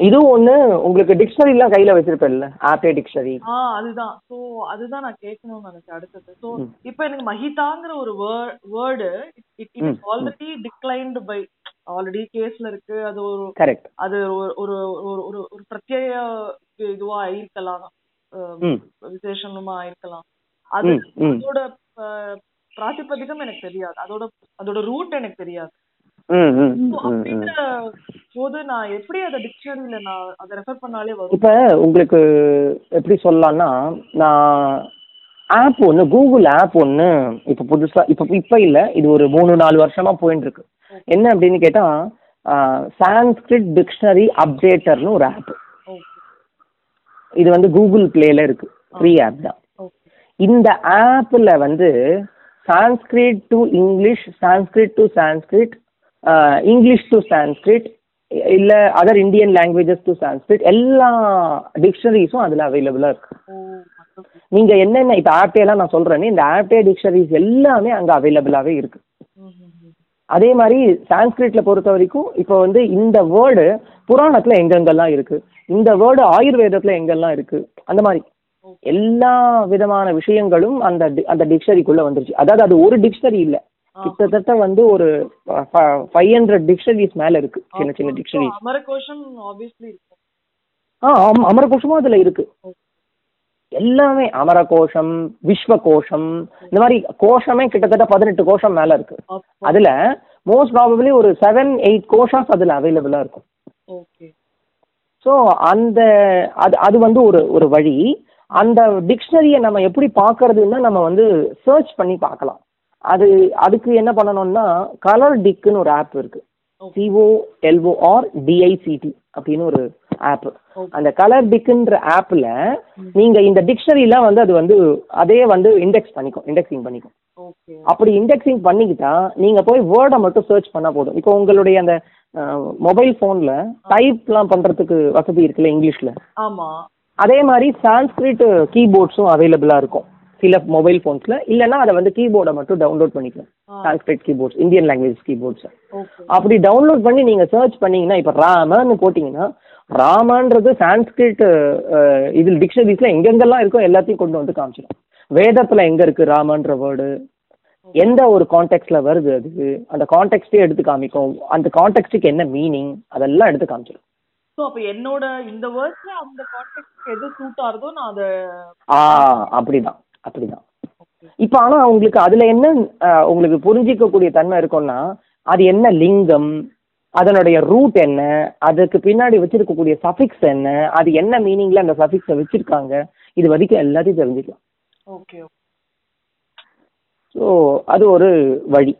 இதுவும் ஒண்ணு உங்களுக்கு டிக்ஷனரிலாம் கையில வச்சிருப்பேன்ல ஆப்டே டிக்ஷனரி ஆ அதுதான். சோ அதுதான் நான் கேட்கணும்னு நினைச்சேன் அடுத்தது. சோ. இப்போ எனக்கு மஹிதாங்கிற ஒரு வேர்டு இட் ம், ஆல்ரெடி டிக்ளைன்டு பை ஆல்ரெடி கேஸ்ல இருக்கு. அது ஒரு கரெக்ட் அது ஒரு ஒரு ஒரு ஒரு பிரத்யேக இதுவா இருக்கலாம் விசேஷமா இருக்கலாம் அது அதோட பிராதிபதிகம் எனக்கு தெரியாது. அதோட அதோட ரூட் எனக்கு தெரியாது. போது நான் எப்படி அதை டிக்ஷனரியில நான் அதை ரெஃபர் பண்ணாலே வரும்? இப்போ உங்களுக்கு எப்படி சொல்லலாம்னா நான் ஆப் ஒன்று கூகுள் ஆப் ஒன்று இப்போ புதுசாக இப்போ இப்போ இல்லை இது ஒரு மூணு நாலு வருஷமா போயின்னு இருக்கு என்ன அப்படின்னு கேட்டால் சான்ஸ்கிரிட் டிக்ஷனரி அப்டேட்டர்னு ஒரு ஆப் இது வந்து கூகுள் பிளேல இருக்கு. ஃப்ரீ ஆப் தான். இந்த ஆப்பில் வந்து Sanskrit to English Sanskrit to Sanskrit English to Sanskrit இல்லை other Indian languages to Sanskrit எல்லா டிக்ஷனரிஸும் அதில் அவைலபிளாக இருக்கு. நீங்கள் என்னென்ன இப்போ ஆப்டேலாம் நான் சொல்கிறேனே இந்த ஆப்டே டிக்ஷனரிஸ் எல்லாமே அங்கே அவைலபிளாகவே இருக்கு. அதே மாதிரி சான்ஸ்கிரிட்ல பொறுத்த வரைக்கும் இப்போ வந்து இந்த வேர்டு புராணத்துல எங்கெங்கெல்லாம் இருக்கு இந்த வேர்டு ஆயுர்வேதத்துல எங்கெல்லாம் இருக்கு அந்த மாதிரி எல்லா விதமான விஷயங்களும் அந்த அந்த டிக்ஷனரிக்குள்ள வந்துருச்சு அதாவது அது ஒரு டிக்ஷனரி இல்ல. கிட்டத்தட்ட வந்து ஒரு ஃபைவ் ஹண்ட்ரட் டிக்ஷனரிஸ் மேல இருக்கு சின்ன சின்ன டிக்ஷனரிஸ் அமரகோஷம் ஆப்வியஸ்லி ஆ அமரகோஷமும் அதுல இருக்கு. எல்லாமே அமரகோஷம் விஸ்வகோஷம் இந்த மாதிரி கோஷமே கிட்டத்தட்ட பதினெட்டு கோஷம் மேல இருக்கு. அதுல மோஸ்ட் ப்ராபபிளி ஒரு செவன் எயிட் கோஷாஸ் அதுல அவைலபிளா இருக்கும். ஓகே. ஸோ அந்த அது அது வந்து ஒரு ஒரு வழி. அந்த டிக்ஷனரியை நம்ம எப்படி பார்க்கறதுன்னா நம்ம வந்து சர்ச் பண்ணி பார்க்கலாம். அது அதுக்கு என்ன பண்ணணும்னா கலர் டிக்குன்னு ஒரு ஆப் இருக்கு. சிஓ எல்ஓஆர் டிஐசிடி அப்படின்னு ஒரு ஆப் அந்த கலர் டிக்குன்ற ஆப்ல நீங்க இந்த டிக்ஷனரிலாம் வந்து அது வந்து அதே வந்து இண்டெக்ஸ் பண்ணிக்கும் இண்டெக்ஸிங் பண்ணிக்கும். அப்படி இண்டெக்ஸிங் பண்ணிக்கிட்டா நீங்க போய் வேர்டை மட்டும் சர்ச் பண்ணா போதும். இப்போ உங்களுடைய அந்த மொபைல் ஃபோன்ல டைப்லாம் பண்றதுக்கு வசதி இருக்குல்ல இங்கிலீஷ்ல ஆமா. அதே மாதிரி சான்ஸ்கிரிட் கீபோர்ட்ஸும் அவைலபிளா இருக்கும். சில மொபைல் ஃபோன்ஸ்ல இல்லைன்னா அதை வந்து கீபோர்டை மட்டும் டவுன்லோட் பண்ணிக்கலாம். Sanskrit keyboards Indian language keyboards அப்படி டவுன்லோட் பண்ணி நீங்க சர்ச் பண்ணீங்கன்னா இப்போ ராமன்னு போட்டீங்கன்னா ராமன்றது சான்ஸ்கிரிட் இதில் டிக்ஷனரிஸ்ல எங்கெங்கெல்லாம் இருக்கோ எல்லாத்தையும் கொண்டு வந்து காமிச்சிடும் வேதத்துல எங்க இருக்கு ராமன்ற வேர்டு எந்த ஒரு கான்டெக்ட்ல வருது அது? அந்த கான்டெக்ட்டே எடுத்து காமிக்கும். அந்த கான்டெக்ட்டுக்கு என்ன மீனிங் அதெல்லாம் எடுத்து காமிச்சிடும் சோ அப்ப என்னோட இந்த வேர்ட்ஸ்ல அந்த கான்டெக்ட் எது சூட் ஆகுதோ நான் அத ஆ அப்படிதான். அப்படிதான். இப்போ ஆனா உங்களுக்கு அதுல என்ன உங்களுக்கு புரிஞ்சிக்கக்கூடிய தன்மை இருக்கும்னா அது என்ன லிங்கம் அதனுடைய ரூட் என்ன அதுக்கு பின்னாடி வச்சிருக்கக்கூடிய சஃபிக்ஸ் என்ன அது என்ன மீனிங்ல அந்த சஃபிக்ஸை வச்சிருக்காங்க இது வரைக்கும் எல்லாத்தையும் தெரிஞ்சுக்கலாம். ஓகே ஸோ அது ஒரு வழி.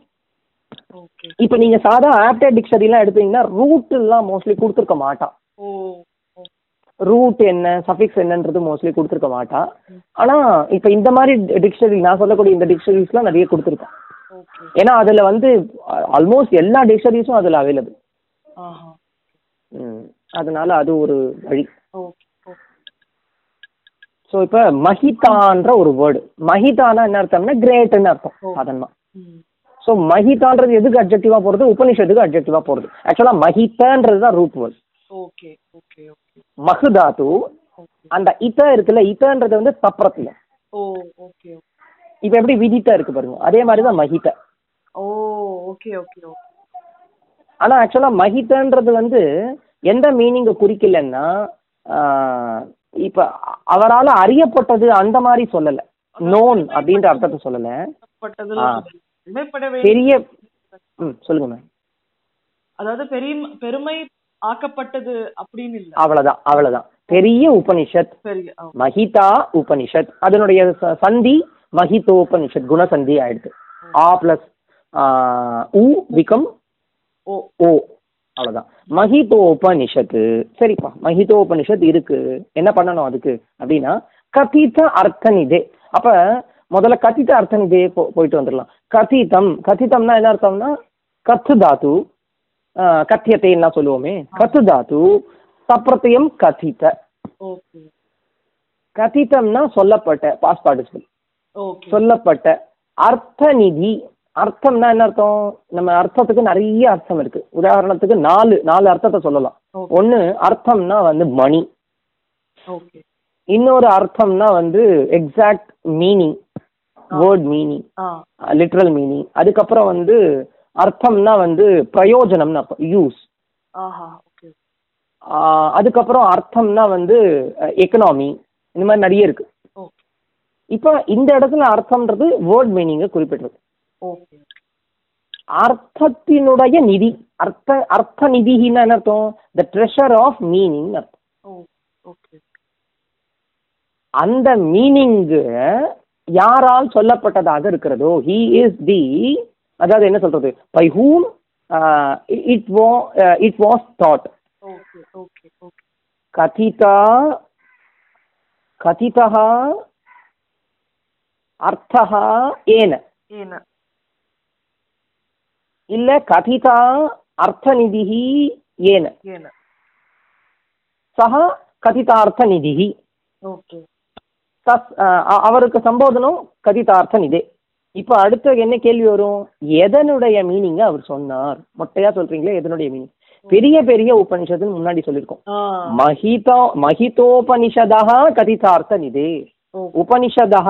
ஓகே. இப்போ நீங்க சாதா ஆப்டர் டிக்ஷனரிலாம் எடுத்தீங்கன்னா ரூட் எல்லாம் மோஸ்ட்லி கொடுத்துருக்க மாட்டான். ரூட் என்ன சஃபிக்ஸ் என்னன்றது மோஸ்ட்லி கொடுத்துருக்க மாட்டா. ஆனா இப்போ இந்த மாதிரி டிக்ஷனரி நான் சொல்லக்கூடிய இந்த டிக்ஷனரிஸ்லாம் நிறைய கொடுத்துருக்கான் ஏன்னா அதுல வந்து ஆல்மோஸ்ட் எல்லா டிக்ஷனரிஸும் அதுல அவைலபிள் அதனால அது ஒரு வழி. ஸோ இப்போ மஹிதான்ற ஒரு வேர்டு மஹிதானா என்ன அர்த்தம்னா கிரேட்னு அர்த்தம் சாதாரணமா. ஸோ மஹிதான்றது எதுக்கு அப்ஜெக்டிவா போறது உபனிஷத்துக்கு அப்ஜெக்டிவா போறது ஆக்சுவலா மஹிதன்றது தான் root word okay okay okay அந்த இத இருக்குல்ல இதன்றது வந்து தப்ரத்துல ஓ ஓகே இப்போ எப்படி விதித்த இருக்கு பாருங்க. அதே மாதிரி தான் மகித ஓ ஓகே ஓகே ஓகே. ஆனா ஆக்சுவலா மகிதன்றது வந்து எந்த மீனிங்கை குறிக்கலன்னா இப்ப அவரால அறியப்பட்டது அந்த மாதிரி சொல்லல. நோன் அப்படின்ற அர்த்தத்தை சொல்லல. பெரிய ம் சொல்லுங்க மேம் அதாவது பெரிய பெருமை ஆக்கப்பட்டது அப்படின்னு இல்ல. அவ்வளவுதான் அவ்வளவுதான். பெரிய உபனிஷத். மஹிதா உபனிஷத். அதனுடைய சந்தி மஹிதோபனிஷத் குணசந்தி ஆயிடுது. ஆ பிளஸ் உ பிகம் ஓ. ஓ. அவ்வளவுதான். மஹிதோபனிஷத்து சரிப்பா மஹிதோபனிஷத் இருக்கு. என்ன பண்ணணும் அதுக்கு? அப்படின்னா கதித அர்த்தநிதே. அப்ப முதல்ல கதித அர்த்தநிதே போயிட்டு வந்துடலாம். கதிதம். கதிதம்னா என்ன அர்த்தம்னா கத்து தாத்து. ஆஹ், கத்தியத்தைன்னா சொல்லுவோமே கத்து தாத்து சப்ரத்தியம் கதித கதிதம்னா சொல்லப்பட்ட பாஸ் பார்ட்டிசிபிள் சொல்லப்பட்ட அர்த்தநிதி அர்த்தம்னா என்ன அர்த்தம் நம்ம அர்த்தத்துக்கு நிறைய அர்த்தம் இருக்கு உதாரணத்துக்கு நாலு நாலு அர்த்தத்தை சொல்லலாம் ஒன்னு அர்த்தம்னா வந்து மணி இன்னொரு அர்த்தம்னா வந்து exact meaning word meaning literal meaning அதுக்கப்புறம் வந்து அர்த்தம்னா வந்து பிரயோஜனம்னு அர்த்தம் யூஸ் அதுக்கப்புறம் அர்த்தம்னா வந்து எக்கனாமி இந்த மாதிரி நிறைய இருக்கு. இப்போ இந்த இடத்துல அர்த்தம்ன்றது வேர்ட் மீனிங்கை ஓகே அர்த்தத்தினுடைய நிதி அர்த்த அர்த்த நிதினா என்ன அர்த்தம்? த ட்ரெஷர் ஆஃப் மீனிங் அர்த்தம். அந்த மீனிங்கு யாரால் சொல்லப்பட்டதாக இருக்கிறதோ ஹீ இஸ் தி அதாவது என்ன சொல்றது? By whom it was it was thought okay okay okay கதிதா கதிதா அர்த்தः ஏன. ஏன. இல்ல கதிதா அர்த்தநிதிः ஏன. ஏன. சः கதிதார்த்தநிதிः ஓகே தஸ் அ- அவருக்கு சம்போதனம் கதிதார்த்த நிதே இப்போ அடுத்த என்ன கேள்வி வரும்? எதனுடைய மீனிங்க அவர் சொன்னார். மொட்டையா சொல்றீங்களே எதனுடைய மீனிங் பெரிய பெரிய உபனிஷத்துன்னு முன்னாடி சொல்லியிருக்கோம். மஹிதோ மஹிதோபனிஷதா கதிதார்த்த நிதே. உபனிஷதா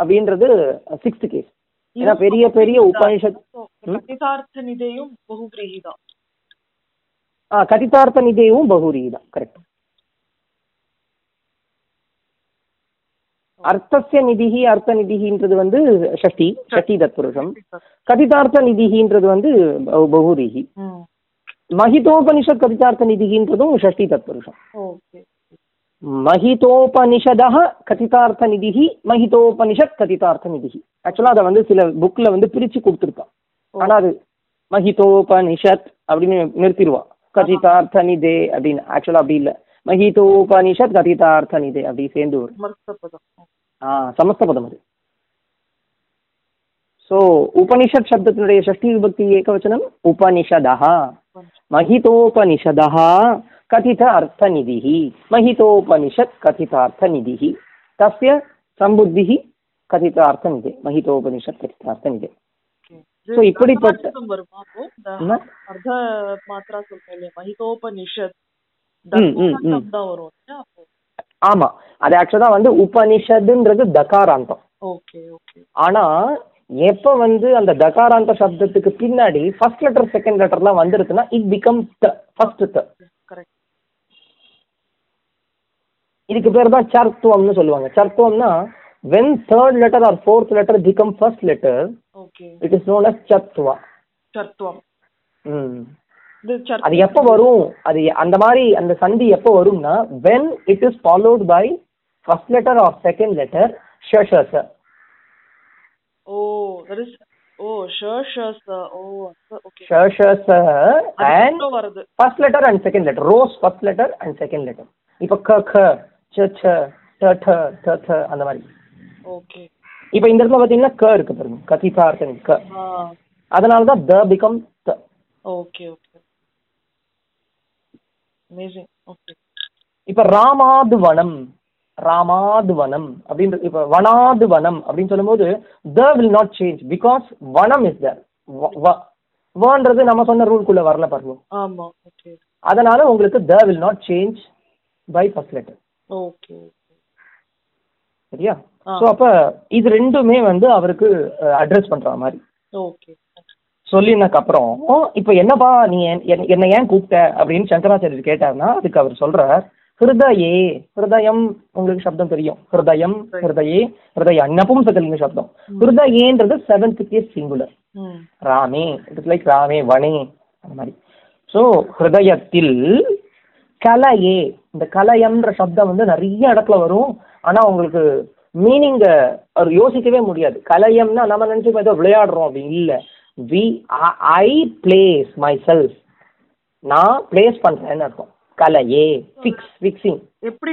அப்படின்றது சிக்ஸ்த் கேஸ் ஏன்னா பெரிய பெரிய உபனிஷத் கட்டிதார்த்த நிதையும் ஆ கதிதார்த்த நிதேவும் பகுரி தான். கரெக்ட் அர்த்தஸ்ய நிதிஹி அர்த்த நிதிஹின்றது வந்து ஷஷ்டி ஷஷ்டி தத்புருஷம். கதிதார்த்த நிதிஹின்றது வந்து பகு- பகுரீஹி ம். மஹிதோபனிஷத் கதிதார்த்த நிதிஹின்றதும் ஷஷ்டி தத்புருஷம். ஓகே. மஹிதோபனிஷதா கதிதார்த்த நிதிஹி மஹிதோபனிஷத் கதிதார்த்த நிதிஹி. ஆக்சுவலாக அதை வந்து சில புக்கில் வந்து பிரித்து கொடுத்துருப்பா ஆனால் அது மஹிதோபனிஷத் அப்படின்னு நிறுத்திடுவா கதிதார்த்த நிதே அப்படின்னு. ஆக்சுவலாக அப்படி இல்லை. महीतोपनिषत् कथितार्थनिधे अपि समस्त समस्तपदमपि सो उपनिषद शब्द उपनिषत् शब्दतुडे षष्ठीविभक्ति एकवचनम् उपनिषदः। महितोपनिषदः कथित अर्थ निधि अर्थनिधिः। महितोपनिषत् निधि तस्य सम्बुद्धिः कथितार्थनिधे महितोपनिषत् कथितार्थनिधे ಸೊ ಇಪ್ಪಡಿಪಟ್ಟ ಅರ್ಧ ಮಾತ್ರ ಸ್ವಲ್ಪ ಮಹಿತೋಪನಿಷತ್ தான் வரும் ஆமா. அது ஆக்சுவலா வந்து உபனிஷத்துன்றது தகாராந்தம். Okay okay. ஆனா எப்ப வந்து அந்த தகாராந்த சப்தத்துக்கு பின்னாடி ஃபர்ஸ்ட் லெட்டர் செகண்ட் லெட்டர்லாம் வந்துருச்சுன்னா it become first the correct இதுக்கு பேர் தான் சர்த்துவம்னு சொல்லுவாங்க. சர்த்துவம்னா when third letter or fourth letter become first letter it is known as சத்துவா சர்த்துவம் ம். அது எப்போ வரும்? அது அந்த மாதிரி அந்த சந்தி எப்போ வரும்னா when it is followed by first letter or second letter ஷஷஸ் oh that is ஓ ஷர் ஷர்ஸ் ஓ ஓகே ஷஷஸ் அண்ட் வருது? First letter and second letter rows first letter and second letter இப்போ க க ச ச ட ட ட ட அந்த மாதிரி. ஓகே இப்போ இந்த இடத்துல பார்த்தீங்கன்னா க இருக்கு பாருங்க. கதிதார்த்தன் க. அதனால தான் த பிகம் த. ஓகே ஓகே இப்போ ராமாது வனம் ராமாது வனம் அப்படின்ற இப்போ வனாது வனம் அப்படின்னு சொல்லும்போது த வில் நாட் சேஞ்ச் பிகாஸ் வனம் இஸ் தர் வன்றது நம்ம சொன்ன ரூல்குள்ள வரல பாருங்க. ஆமா ஓகே அதனால உங்களுக்கு த will not change by first letter okay சரியா. ஸோ அப்ப இது ரெண்டுமே வந்து அவருக்கு அட்ரஸ் பண்ற மாதிரி. ஓகே சொல்லினக்கு அப்புறம் இப்ப என்னப்பா நீ என்- என்- என்னை ஏன் கூப்பிட்ட? அப்படின்னு சங்கராச்சாரியர் கேட்டாருன்னா அதுக்கு அவர் சொல்றார் ஹிருதயே ஹிருதயம் உங்களுக்கு சப்தம் தெரியும். ஹிருதயம் ஹிருதயே ஹிருதய நபும்சகலிங்க சப்தம். ஹிருதயேன்றது செவன்த் கேஸ் சிங்குலர் ராமே இட்ஸ் லைக் ராமே வனே அந்த மாதிரி. ஸோ ஹிருதயத்தில் கலையே இந்த கலயம்ன்ற சப்தம் வந்து நிறைய இடத்துல வரும். ஆனா உங்களுக்கு மீனிங்க அவர் யோசிக்கவே முடியாது. கலயம்னா நம்ம நினைச்சு ஏதோ விளையாடுறோம் அப்படின்னு இல்ல. We I plays myself நான் பிளேஸ் பண்றேன்னு அர்த்தம். கலையே ஃபிக்ஸ் ஃபிக்ஸிங் எப்படி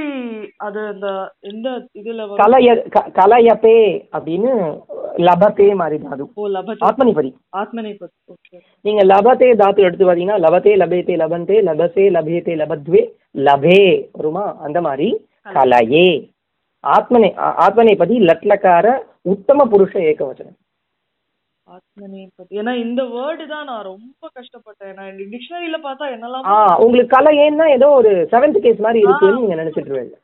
அது அந்த எந்த இதுல கலைய கலையப்பே அப்படின்னு லபத்தே மாதிரி தான் அது. ஓ லபதி ஆத்மனிபதி ஆத்மநேபத். ஓகே. நீங்க லபத்தே தாத்து எடுத்து பார்த்தீங்கன்னா லபத்தே லபேத்தே லபந்தே லபசே லபேத்தே லபத்வே லபே வருமா? அந்த மாதிரி கலையே. ஆத்மனே ஆ- ஆத்மநேபதி லட்லக்கார உத்தம புருஷ ஏகவச்சனம். ஆத்மநேபத் ஏன்னா இந்த வேர்டு தான் நான் ரொம்ப கஷ்டப்பட்டேன். நான் டிக்ஷனரியில பார்த்தா என்னெல்லாம் உங்களுக்கு கலையேன்னா ஏதோ ஒரு செவன்த் கேஸ் மாதிரி இருக்குன்னு நீங்க நினைச்சிட்டு இருக்கீங்க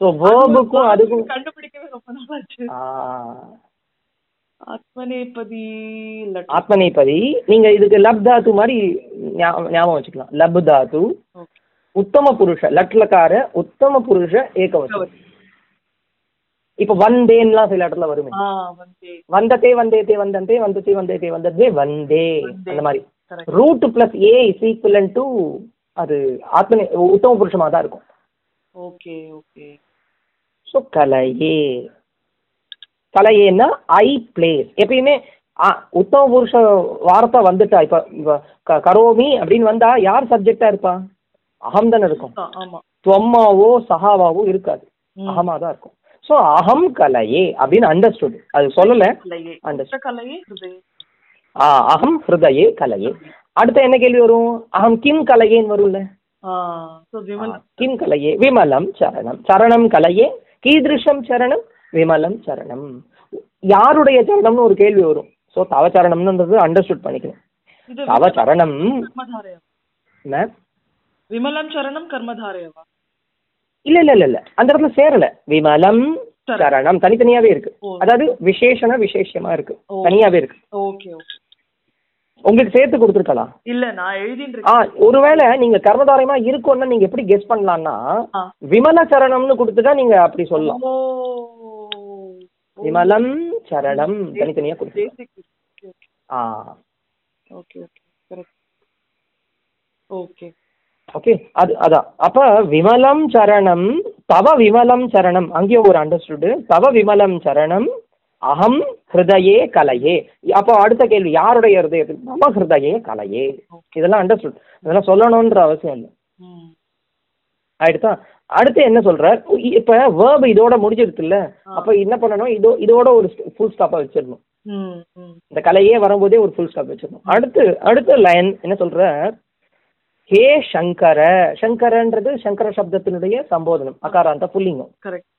ஸோ வேர்புக்கும் அதுக்கும் கண்டுபிடிக்கவே ரொம்ப நாள் ஆச்சு ஆ, ஆத்மநேபதி ஆத்மநேபதி நீங்க இதுக்கு லப் தாத்து மாதிரி ஞாபகம் வச்சுக்கலாம். லப் தாத்து. உத்தம புருஷ லட்லக்கார உத்தம புருஷ ஏகவச்சனம் இப்ப வந்தேன்லாம் சில இடத்துல வருமே. வந்து வந்ததே வந்தேதே வந்தந்தே வந்ததே வந்தேதே வந்ததே வந்தே. வந்தே. அந்த மாதிரி. Root plus A is equivalent to அது ஆத்ம உத்தம புருஷமா தான் இருக்கும். Okay okay. ஸோ கலையே. கலையேன்னா ஐ பிளேஸ் எப்பயுமே உத்தம புருஷ வார்த்தை வந்துட்டா. இப்ப கரோமி அப்படின்னு வந்தா யார் சப்ஜெக்டா இருப்பா? அகம் தானே இருக்கும் துவம்மாவோ சஹாவாவோ இருக்காது. அகமா தான் இருக்கும். ஸோ அகம் கலையே அப்படின்னு அண்டர்ஸ்டுட் அது சொல்லல ஆ அகம் ஹிருதயே கலையே அடுத்து என்ன கேள்வி வரும் அகம் கிம் கலையேன்னு வரும்ல கிம் கலையே விமலம் சரணம் சரணம் கலையே கீதிருஷம் சரணம் விமலம் சரணம் யாருடைய சரணம்னு ஒரு கேள்வி வரும் ஸோ தவ சரணம்ன்றது அண்டர்ஸ்டுட் பண்ணிக்கணும் இது தவ சரணம் விமலம் சரணம் கர்மதாரயவா இல்ல இல்ல இல்ல இல்ல. அந்த இடத்துல சேரல. விமலம் சரணம். தனித்தனியாவே இருக்கு. அதாவது விசேஷண விசேஷமா இருக்கு. தனியாவே இருக்கு. Okay okay. உங்களுக்கு சேர்த்து கொடுத்துருக்கலாம். இல்ல நான் எழுதிட்டு ஒருவேளை நீங்க கர்மதாரயமா இருக்கும்னு நீங்க எப்படி கெஸ் பண்ணலாம்னா. விமல சரணம்னு கொடுத்துட்டா நீங்க அப்படி சொல்லலாம். விமலம் சரணம் தனித்தனியா கொடுத்து ஆ. ஓகே ஓகே ஓகே ஓகே அது அதான் அப்ப விமலம் சரணம் தவ விமலம் சரணம். அங்கேயும் ஒரு அண்டர்ஸ்டுடு தவ விமலம் சரணம் அகம் ஹிருதயே கலையே. அப்போ அடுத்த கேள்வி யாருடைய ஹிருதயத்தில்? மம ஹிருதயே கலையே. இதெல்லாம் அண்டர்ஸ்டுட் இதெல்லாம் சொல்லணுன்ற அவசியம் இல்லை. ம். ஆயிடுதா அடுத்து என்ன சொல்றார்? இ- இப்ப வேர்ப் இதோட முடிஞ்சிருச்சு இல்ல அப்ப என்ன பண்ணணும்? இதோ இதோட ஒரு ஃபுல் ஸ்டாப்பா வச்சிடணும். இந்த கலையே வரும்போதே ஒரு ஃபுல் ஸ்டாப் வச்சிடணும். அடுத்து அடுத்த லைன் என்ன சொல்றார்? ஹே சங்கர சங்கரன்றது சங்கர சப்தத்தினுடைய சம்போதனம் அகாராந்த புல்லிங்கம்.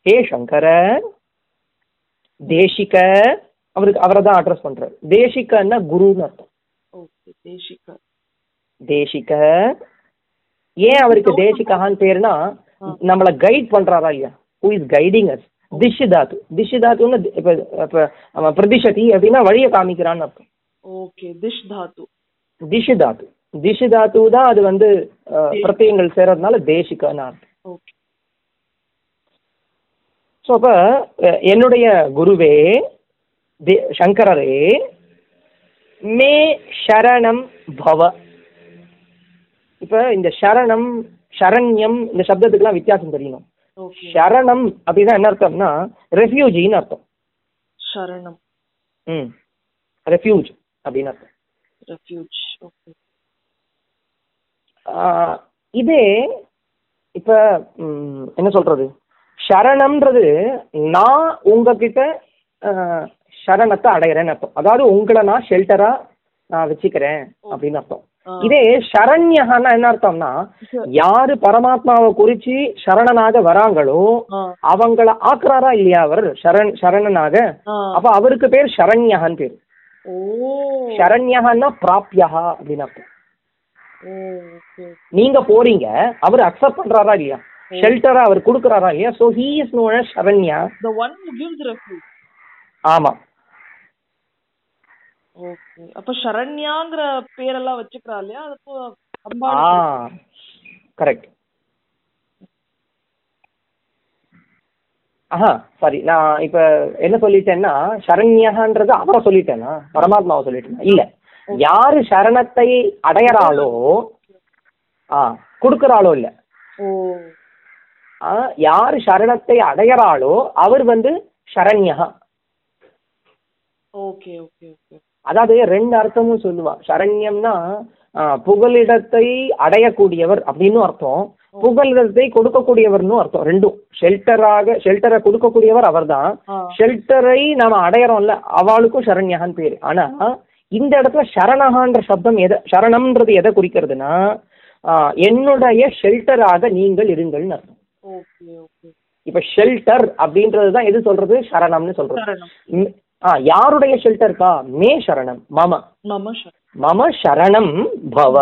ஹே சங்கர தேசிக அவருக்கு அவரை தான் அட்ரஸ் பண்றாரு. தேசிகன்னா குருன்னு அர்த்தம். தேசிகா. ஏன் அவருக்கு தேசிகான்னு பேருனா நம்மள கைட் பண்றாரா இல்லையா? ஹூ இஸ் கைடிங் அஸ் திஷ் தாத்து திஷ் தாத்துன்னு இப்ப பிரதிஷதி அப்படின்னா வழியை காமிக்கிறான்னு அர்த்தம். ஓகே திஷ் தாத்து திஷு தாத்து திஷு தாத்து தான் அது வந்து அஹ், பிரத்யங்கள் சேர்றதுனால தேசிகன்னு அர்த்தம். ஸோ அப்போ என்னுடைய குருவே தே சங்கரரே மே சரணம் பவ. இப்போ இந்த சரணம் சரண்யம் இந்த சப்தத்துக்குலாம் வித்தியாசம் தெரியணும். ஓகே. சரணம் அப்படின்னா என்ன அர்த்தம்னா ரெஃப்யூஜின்னு அர்த்தம். சரணம். ம். ரெஃப்யூஜ் அப்படின்னு அர்த்தம். Refuge okay. இதே இப்ப என்ன சொல்றது? சரணம்ன்றது நான் உங்ககிட்ட சரணத்தை அடையிறேன்னு அர்த்தம். அதாவது உங்களை நான் ஷெல்டரா நான் வச்சுக்கிறேன் அப்படின்னு அர்த்தம். இதே சரண்யகான்னா என்ன அர்த்தம்னா யாரு பரமாத்மாவை குறிச்சு சரணனாக வராங்களோ அவங்கள ஆக்குறாரா இல்லையா அவர்? சரண் சரணனாக. அப்ப அவருக்கு பேர் சரண்யகான்னு பேர். சரண்யகான்னா பிராப்யா அப்படின்னு அர்த்தம். நீங்க போறீங்க அவர் அக்செப்ட் பண்றாரா இல்லையா? ஷெல்டரா அவர் கொடுக்குறாரா இல்லையா? ஸோ ஹீ இஸ் நோன் சரண்யா the one who gives refuge. ஆமா. ஓகே அப்ப சரண்யாங்கிற பேரெல்லாம் வச்சுக்கிறா இல்லையா? அப்போ ஆ அம்பாள். கரெக்ட் ஆஹா சாரி நான் இப்ப என்ன சொல்லிட்டேன்னா சரண்யன்றது அவரை சொல்லிட்டேனா? பரமாத்மாவை சொல்லிட்டேனா? இல்ல. யாரு சரணத்தை அடையறாளோ ஆ கொடுக்கறாளோ இல்ல. யாரு சரணத்தை அடையறாளோ அவர் வந்து சரண்யா. Okay okay okay. அதாவது ரெண்டு அர்த்தமும் சொல்லுவா. சரண்யம்னா புகலிடத்தை அடையக்கூடியவர் அப்படின்னு அர்த்தம். புகலிடத்தை கொடுக்கக்கூடியவர்னு அர்த்தம். ரெண்டும். ஷெல்டராக ஷெல்டரை கொடுக்கக்கூடியவர் அவர்தான். ஆ. ஷெல்டரை நாம அடையறோம்ல அவளுக்கும் சரண்யகான்னு பேரு. ஆனா இந்த இடத்துல சரணகான்ற சப்தம் எதை சரணம்ன்றது எதை குறிக்கிறதுனா என்னுடைய ஷெல்டராக நீங்கள் இருங்கள்னு அர்த்தம். இப்ப ஷெல்டர் அப்படின்றது தான் எது சொல்றது? சரணம்னு சொல்றது. ஆ யாருடைய ஷெல்டர்க்கா மே சரணம் மம. மம சரணம். பவ.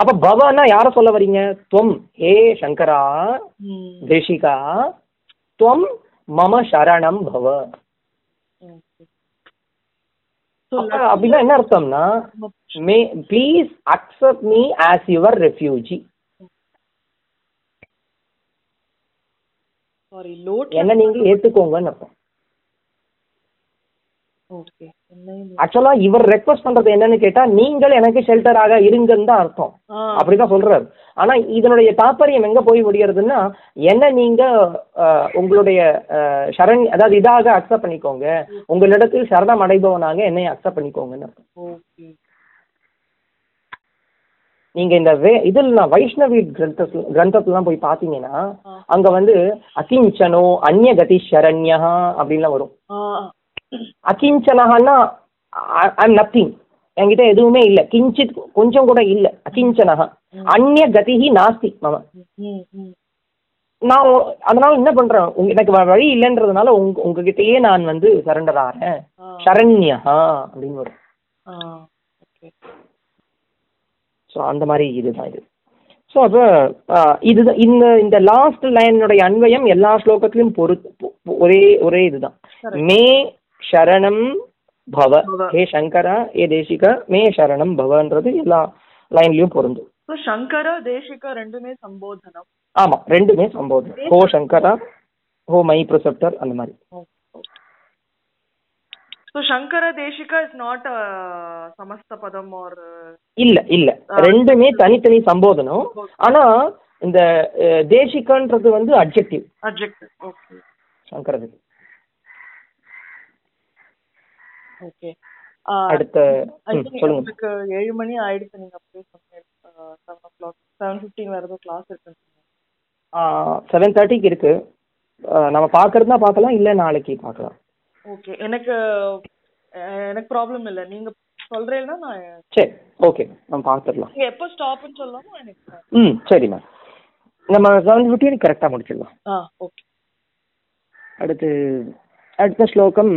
அப்ப பவன்னா யார சொல்ல வரீங்க? துவம் ஹே சங்கரா தேசிகா துவம் மம சரணம் பவ. அப்படின்னா என்ன அர்த்தம்னா may please accept me as your refugee என்ன நீங்க ஏத்துக்கோங்கன்னு அர்த்தம். ஓகே என்ன ஆக்சுவலா இவர் ரெக்வஸ்ட் பண்றது என்னன்னு கேட்டா நீங்கள் எனக்கு ஷெல்டராக இருங்கன்னு தான் அர்த்தம். ஆ. அப்படிதான் சொல்றாரு. ஆனா இதனுடைய தாற்பயம் எங்க போய் முடியறதுன்னா என்ன நீங்க அஹ், உங்களுடைய சரண் அதாவது இதாக அக்செப்ட் பண்ணிக்கோங்க. உங்களிடத்தில் சரணம் அடைபவனாக என்னை அக்செப்ட் பண்ணிக்கோங்கன்னு நீங்க இந்த வே இதில் வைஷ்ணவி கிரந்தத்துல கிரந்தத்துலாம் போய் பார்த்தீங்கன்னா ஆ. அங்க வந்து அகிஞ்சனோ அந்நிய கதி சரண்யா அப்படின்லாம் வரும். ஆ அகிஞ்சனஹான்னா ஐம் நத்திங் என்கிட்ட எதுவுமே இல்லை. கிஞ்சித் கொஞ்சம் கூட இல்லை. அகிஞ்சனஹா அந்நிய கதிஹி நாஸ்தி மம. நான் அதனால என்ன பண்றேன்? எனக்கு வழி இல்லைன்றதுனால உங்க உங்ககிட்டயே நான் வந்து சரண்டர் ஆறேன். சரண்யா அப்படின்னு வரும். ஸோ அந்த மாதிரி இதுதான் இது. ஸோ அப்போ இதுதான் இந்த இந்த லாஸ்ட் லைனுடைய அன்வயம் எல்லா ஸ்லோகத்திலும் பொறு ஒரே ஒரே இதுதான். மே சரணம் பவ. ஹே சங்கரா ஏ தேசிகா மே சரணம் பவன்றது எல்லா லைன்லயும் பொருந்தும். சங்கர தேசிக ரெண்டுமே சம்போதனம். ஆமா ரெண்டுமே சம்போதனம். ஹோ சங்கரா ஹோ மை ப்ரொசெப்டர் அந்த மாதிரி. So Shankara Desika is not சமஸ்த பதம் ஆர் இல்ல இல்ல. ரெண்டுமே தனித்தனி சம்போதனம். ஆனா இந்த தேசிகன்றது வந்து அட்ஜெக்டிவ் அப்ஜெக்ட் ஓகே சங்கரது ஓகே அடுத்த திங்க் சொல்லுங்க. உங்களுக்கு ஏழு மணி ஆயிடுச்சு நீங்க அப்படியே சொன்னீங்க. Seven o'clock seven fifteen வேறு ஏதோ கிளாஸ் இருக்குன்னு சொன்னீங்க. செவன் தேர்ட்டிக்கு இருக்கு. நம்ம பார்க்கறதுனா பார்க்கலாம் இல்லை நாளைக்கு பார்க்கலாம். ஓகே எனக்கு எனக்கு ப்ராப்ளம் இல்லை. நீங்க சொல்றீங்கன்னா நான் சரி ஓகே நம்ம பார்த்துடலாம். நீங்க எப்போ ஸ்டாப்னு சொல்லாமோ எனக்கு ம் சரி மேம் நம்ம செவன் ஃபிஃப்டின் கரெக்டாக முடிச்சிடலாம். ஆ ஓகே அடுத்து அடுத்த ஸ்லோகம்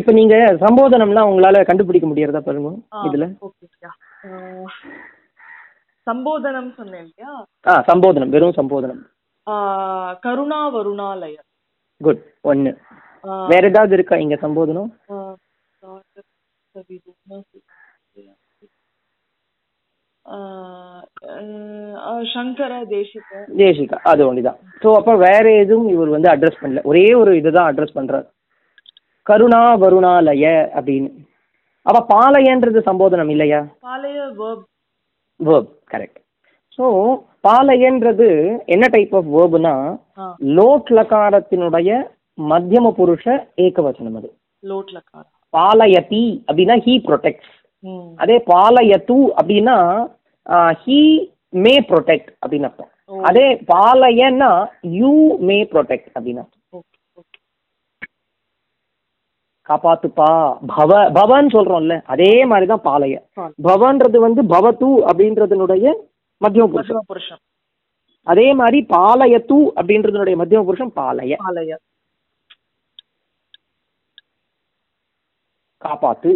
இப்போ நீங்கள் சம்போதனம்லாம் உங்களால் கண்டுபிடிக்க முடியறதா பாருங்க இதில். சம்போதனம் சொன்னேன் இல்லையா? ஆ சம்போதனம் வெறும் சம்போதனம். கருணா வருணாலய. குட் ஒன்று ஆ, வேற ஏதாவது இருக்கா இங்கே சம்போதனம்? சங்கர தேசிக. தேசிகா அது ஒன்று தான் ஸோ அப்போ வேற எதுவும் இவர் வந்து அட்ரஸ் பண்ணல. ஒரே ஒரு இதுதான் அட்ரஸ் பண்ணுறார் கருணா வருணாலய அப்படின்னு. அப்போ பாலயன்றது சம்போதனம் இல்லையா? பாளைய வேர்ப் வேர்ப் கரெக்ட் ஸோ பாலயன்றது என்ன டைப் ஆஃப் வேர்ப்னா லோட் லகாரத்தினுடைய மத்தியம புருஷ ஏகவச்சனம் அது. லோட்ல காரா பாலயதி அப்படின்னா ஹீ ப்ரொடெக்ட்ஸ் ம். அதே பாலயத்து அப்படின்னா ஹீ மே ப்ரொடெக்ட் அப்படின்னு அர்த்தம். அதே பாலயன்னா யூ மே ப்ரொடெக்ட் அப்படின்னு அர்த்தம் ஓகே ஓகே காப்பாத்துப்பா. பவ பவன்னு சொல்றோம்ல அதே மாதிரி தான் பாலய. பால். பவன்றது வந்து பவத்து அப்படின்றதுனுடைய மத்தியம புருஷம் மதுர புருஷம் அதே மாதிரி பாலயத்து அப்படின்றதுனுடைய மத்தியம புருஷம் பாலய. பாளைய காப்பாத்து.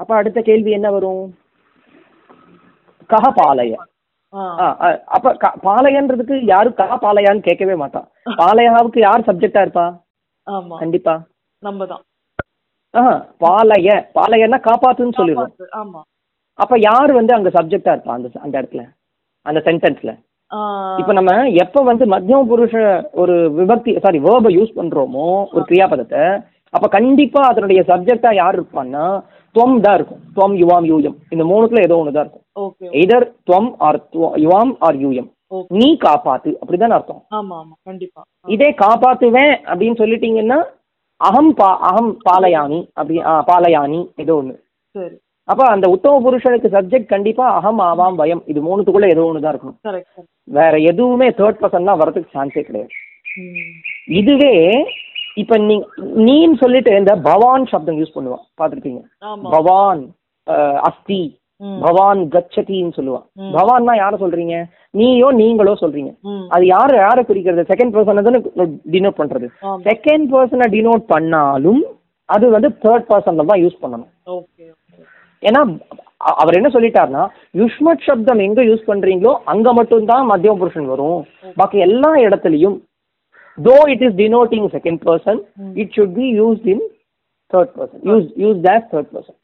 அப்ப அடுத்த கேள்வி என்ன வரும்? கஹ பாலய அப்ப க- பாளையன்றதுக்கு யாரும் கா பாளையான்னு கேட்கவே மாட்டான் பாளையாவுக்கு யார் சப்ஜெக்டா இருப்பா? ஆமா. கண்டிப்பா. நம்ம தான் ஆஹ் பாளைய பாளையன்னா காப்பாத்துன்னு சொல்லிடுவோம். ஆமா. அப்ப யார் வந்து அங்க சப்ஜெக்டா இருப்பா அந்த அந்த இடத்துல? அந்த சென்டென்ஸ்ல இப்ப நம்ம எப்ப வந்து மத்தியம புருஷ ஒரு விபக்தி சாரி வேர்பை யூஸ் பண்றோமோ ஒரு கிரியாபதத்தை அப்ப கண்டிப்பா அதனுடைய சப்ஜெக்டா யார் இருப்பான்னா துவம் தான் இருக்கும். துவம் யுவாம் யூயம். இந்த மூணுத்துல ஏதோ ஒன்று தான் இருக்கும் எதர் துவம் ஆர் யுவாம் ஆர் யூயம். நீ காப்பாத்து. அப்படிதான் அர்த்தம். ஆமா ஆமா. கண்டிப்பா. இதே காப்பாத்துவேன் அப்படின்னு சொல்லிட்டீங்கன்னா அகம் பா அகம் பாலயானி அப்படி பாலயானி ஏதோ ஒன்று சரி. அப்ப அந்த உத்தம புருஷனுக்கு சப்ஜெக்ட் கண்டிப்பா அகம் ஆவாம் பயம் இது மூணுத்துக்குள்ள ஏதோ ஒன்று தான் இருக்கணும் வேற எதுவுமே தேர்ட் பர்சன் தான் வரதுக்கு சான்ஸே கிடையாது. இதுவே இப்ப நீ நீன்னு சொல்லிட்டு இந்த பவான் சப்தம் யூஸ் பண்ணுவான். பார்த்துருப்பீங்க? பவான் அஸ்தி பவான் கச்சதின்னு சொல்லுவான். பவான்னா யார சொல்றீங்க? நீயோ நீங்களோ சொல்றீங்க. அது யாரு யாரை குறிக்கிறது? செகண்ட் பர்சனை தானே டினோட் பண்றது. செகண்ட் பர்சனை டினோட் பண்ணாலும் அது வந்து தேர்ட் பர்சன்ல தான் யூஸ் பண்ணணும். ஏன்னா அவர் என்ன சொல்லிட்டாருன்னா யுஷ்மத் சப்தம் எங்க யூஸ் பண்றீங்களோ அங்க மட்டும்தான் மத்தியம புருஷன் வரும். பாக்கி எல்லா இடத்துலயும் though it is denoting second person it should be used in third person use use as third person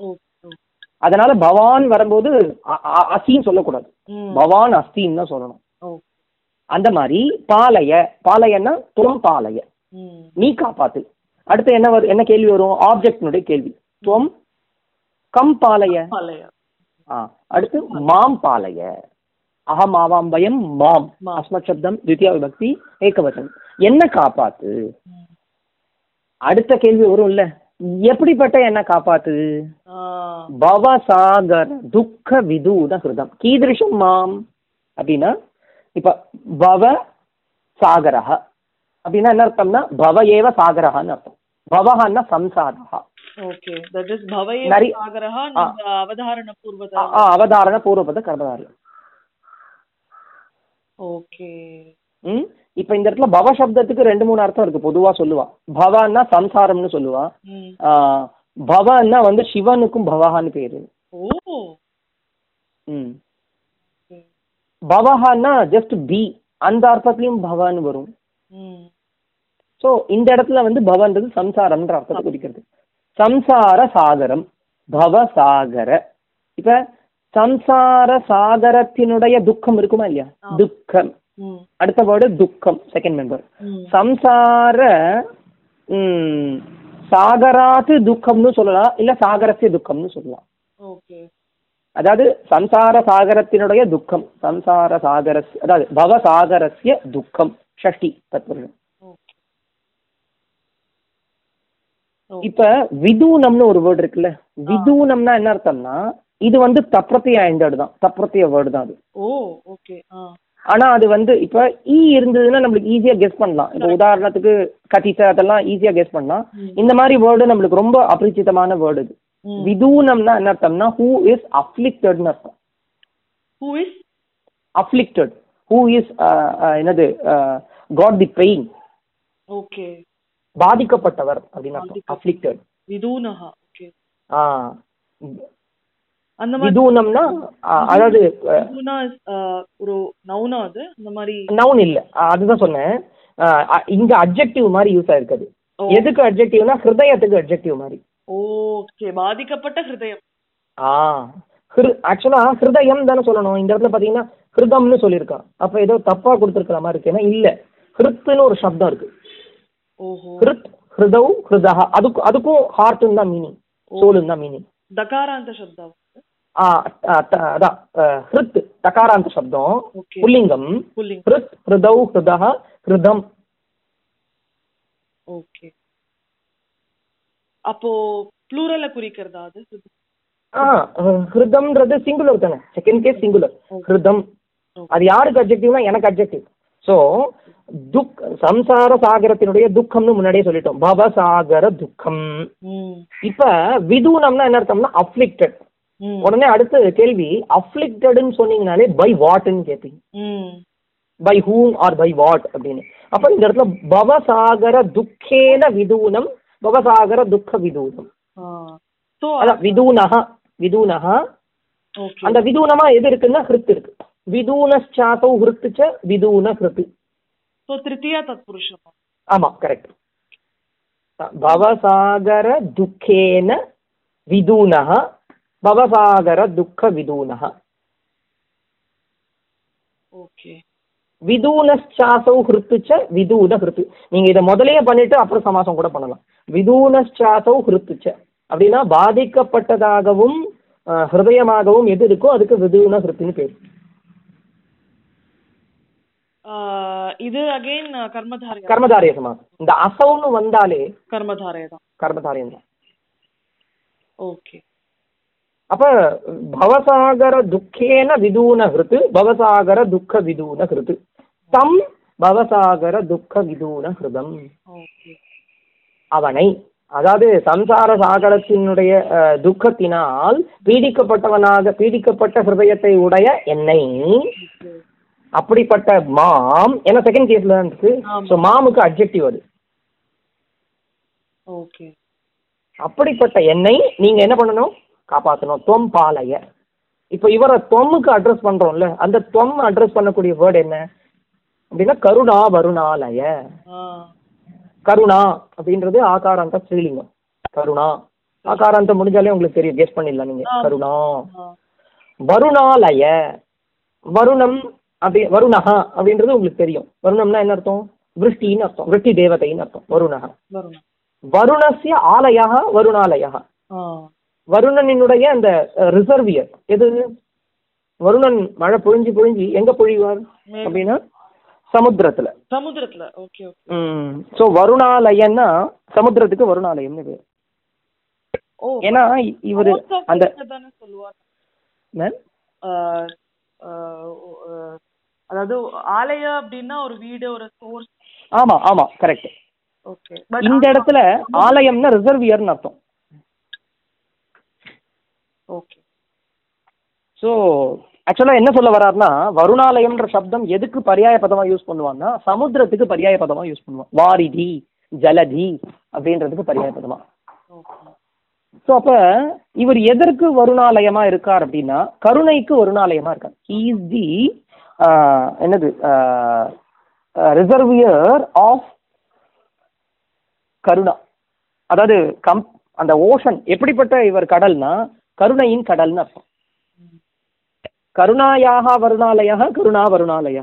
அதனால பவான் வரும்போது அசின்னு சொல்லக்கூடாது. பவான் அஸ்தின்னு தான் சொல்லணும். அந்த மாதிரி பாலைய பாலையன்னா துவம் பாலைய. நீ காப்பாத்து. அடுத்து என்ன வரும் என்ன கேள்வி வரும்? ஆப்ஜெக்டினுடைய கேள்வி. துவம் கம் பாலைய. ஆ அடுத்து மாம் பாலைய. அகம் ஆவாம் பயம் மாம். அஸ்மத் சப்தம் தித்யா விபக்தி ஏகவசனம் என்ன காப்பாத்து? அடுத்த கேள்வி வரும் இல்ல எப்படிப்பட்ட என்ன காப்பாத்து பவசாகர் துக்க விதூத ஹிருதம் கீதிருஷம் மாம் அப்படின்னா இப்ப பவ சாகரஹ. அப்படின்னா என்ன அர்த்தம்னா பவ ஏவ சாகரஹான்னு அர்த்தம். பவஹான்னா சம்சாரஹா. அவதாரண பூர்வபத கர்மதாரணம் ஓகே. இப்ப இந்த இடத்துல பவ சப்தத்துக்கு ரெண்டு மூணு அர்த்தம் இருக்கு. பொதுவா சொல்லுவா. பவான்னா சம்சாரம்னு சொல்லுவா. பவன்னா வந்து சிவனுக்கும் பவஹான்னு பேரு. பவஹான்னா ஜஸ்ட் பி அந்த அர்த்தத்திலயும் பவான்னு வரும். ஸோ இந்த இடத்துல வந்து பவன்றது சம்சாரம்ன்ற அர்த்தத்தை குறிக்கிறது. சம்சார சாகரம். பவசாகர இப்ப சம்சார சாகரத்தினுடைய துக்கம் இருக்குமா இல்லையா? துக்கம். அடுத்த வேர்டு துக்கம் செகண்ட் மெம்பர் சம்சார சாகராத்து துக்கம்னு சொல்லலாம் இல்ல சாகரத்திய துக்கம்னு சொல்லலாம். அதாவது சம்சார சாகரத்தினுடைய துக்கம் சம்சார சாகரஸ் அதாவது பவசாகரஸ்ய துக்கம் ஷஷ்டி தத்வம் இப்ப விதூனம்னு ஒரு வேர்டு இருக்குல்ல விதூனம்னா என்ன அர்த்தம்னா இது வந்து தப்ரத்திய ஐண்டர்டு தான் தப்ரத்திய வேர்டு தான் அது. ஓ ஓகே ஆனால் அது வந்து இப்போ இ e இருந்ததுன்னா நம்மளுக்கு ஈஸியாக கெஸ் பண்ணலாம். இப்போ உதாரணத்துக்கு கத்திச அதெல்லாம் ஈஸியாக கெஸ் பண்ணலாம். இந்த மாதிரி வேர்டு நம்மளுக்கு ரொம்ப அபரிச்சிதமான வேர்டு இது. விதூனம்னா என்ன அர்த்தம்னா ஹூ இஸ் அஃப்ளிக்டட்னு அர்த்தம். Who is afflicted who is என்னது காட் தி பெயின் ஓகே பாதிக்கப்பட்டவர் அப்படின்னு அர்த்தம். அஃப்ளிக்டட் விதூனஹா. ஓகே ஆ. அந்த மாதிரி தூனம்னா அதாவது ஒரு நவுனா அது? அந்த மாதிரி நவுன் இல்ல. அதுதான் சொன்னேன். இங்க அட்ஜெக்டிவ் மாதிரி யூஸ் ஆயிருக்குது. எதுக்கு அட்ஜெக்டிவ்னா ஹிருதயத்துக்கு அட்ஜெக்டிவ் மாதிரி. ஓகே. பாதிக்கப்பட்ட ஹிருதயம். ஆ. ஆக்சுவலா ஹிருதயம் தானே சொல்லணும். இந்த இடத்துல பாத்தீங்கன்னா ஹிருதம்னு சொல்லியிருக்கான். அப்ப ஏதோ தப்பா கொடுத்துருக்கிற மாதிரி இருக்கு ஏன்னா இல்ல. ஹிருத்துன்னு ஒரு சப்தம் இருக்கு. ஹிருத் ஹிருதவ் ஹிருதா அதுக்கு அதுக்கும் ஹார்ட்னு தான் மீனிங் சோலுன்னு தான் மீனிங் தகாராந்த சப்தம். அதான் ஹிருத் தகாராந்த சப்தம் புல்லிங்கம். புல்லிங் ஹிருத் ஹிருதவ் ஹிருதஹ ஹிருதம். ஓகே. அப்போ ப்ளூரல குறிக்கிறதா அது? ஆ ஹிருதம்ன்றது சிங்குலர் தானே. Second case singular. ஹிருதம். அது யாருக்கு அப்ஜெக்டிவ்னா எனக்கு அப்ஜெக்டிவ் ஸோ துக் சம்சார சாகரத்தினுடைய துக்கம்னு முன்னாடியே சொல்லிட்டோம். பவசாகர துக்கம். இப்ப விதூனம்னா என்ன அர்த்தம்னா அஃப்ளிக்டட் உடனே அடுத்த கேள்வி அஃப்ளிக்டட்னு சொன்னீங்கனாலே பை வாட்னு கேட்பீங்க by whom or by what அப்படின்னு. அப்ப இந்த இடத்துல பவசாகர துக்கேன விதூனம் பவசாகர துக்க விதூனம். ஸோ விதூனஹ விதூனஹ. அந்த விதூனமா எது இருக்குன்னா ஹிருத் இருக்கு. விதூனச்சாத்தௌ ஹிருத்து ச விதூன ஹிருத்து சோ திருத்தியா தத்புருஷம்? ஆமா கரெக்ட் பவசாகர துக்கேன விதூனः பவசாகர துக்க விதூனः ஓகே விதூனச்சாசௌ ஹிருத்து ச விதூன ஹிருத்து நீங்க இதை முதல்லயே பண்ணிட்டு அப்புறம் சமாசம் கூட பண்ணலாம். விதூனச்சாசௌ ஹிருத்து ச அப்படின்னா பாதிக்கப்பட்டதாகவும் ஹிருதயமாகவும் எது இருக்கோ அதுக்கு விதூன ஹிருத்துன்னு பேர் இது அகைன் கர்மதாரய கர்மதாரிய சமாசம் இந்த அசௌன்னு வந்தாலே கர்மதாரய தான் கர்மதாரியம் தான் ஓகே அப்ப பவசாகர துக்கேன விதூன ஹிருத்து பவசாகர துக்க விதூன ஹிருத்து தம் பவசாகர துக்க விதூன ஹிருதம் அவனை அதாவது சம்சார சாகரத்தினுடைய துக்கத்தினால் பீடிக்கப்பட்டவனாக பீடிக்கப்பட்ட ஹிருதயத்தை உடைய என்னை. அப்படிப்பட்ட மாம் ஏன்னா செகண்ட் கேஸ்ல தான் இருக்கு. ஸோ மாமுக்கு அப்ஜெக்டிவ் அது. ஓகே. அப்படிப்பட்ட என்னை நீங்க என்ன பண்ணணும்? காப்பாற்றணும் தொம் பாலைய. இப்போ இவரை தொம்முக்கு அட்ரஸ் பண்றோம்ல அந்த தொம் அட்ரஸ் பண்ணக்கூடிய வேர்டு என்ன? அப்படின்னா கருணா வருணாலய. கருணா அப்படின்றது ஆகாராந்த ஸ்ரீலிங்கம். கருணா. ஆகாராந்தம் முடிஞ்சாலே உங்களுக்கு தெரியும். கெஸ் பண்ணிடலாம் நீங்க. கருணா. வருணாலய வருணம் அப்படி வருணஹா அப்படின்றது உங்களுக்கு தெரியும். வருணம்னா என்ன அர்த்தம்? விருஷ்டின்னு அர்த்தம். விருஷ்டி தேவதைன்னு அர்த்தம். வருணஹா. வரும் வருணஸ்ய ஆலயா வருணாலயா வருணனினுடைய அந்த ரிசர்வியர் எது? வருணன் மழை பொழிஞ்சு பொழிஞ்சு எங்க பொழிவார். அப்படின்னா சமுத்திரத்துல. சமுத்திரத்துல. Okay okay. ஸோ வருணாலயன்னா சமுத்திரத்துக்கு வருணாலயம்னு பேர். ஏன்னா இவரு அந்த அதாவது ஆலய அப்படின்னா ஒரு வீடு ஒரு சோர்ஸ் ஆமா ஆமா கரெக்ட் ஓகே. இந்த இடத்துல ஆலயம்னா ரிசர்வியர்னு அர்த்தம். ஓகே ஸோ ஆக்சுவலாக என்ன சொல்ல வர்றாருன்னா வருணாலயம்ன்ற சப்தம் எதுக்கு பர்யாய பதமா யூஸ் பண்ணுவான்னா சமுத்திரத்துக்கு பர்யாய பதமா யூஸ் பண்ணுவான். வாரிதி ஜலதி அப்படின்றதுக்கு பர்யாய பதமா. ஓகே ஸோ அப்ப இவர் எதற்கு வருணாலயமா இருக்கார் அப்படின்னா கருணைக்கு வருணாலயமா இருக்கார். இஸ் தி என்னது ரிசர்வியர் ஆஃப் கருணா. அதாவது கம் அந்த ஓஷன் எப்படிப்பட்ட இவர் கடல்னா கருணையின் கடல்னு அர்த்தம். கருணாயாக வருணாலய கருணா வருணாலய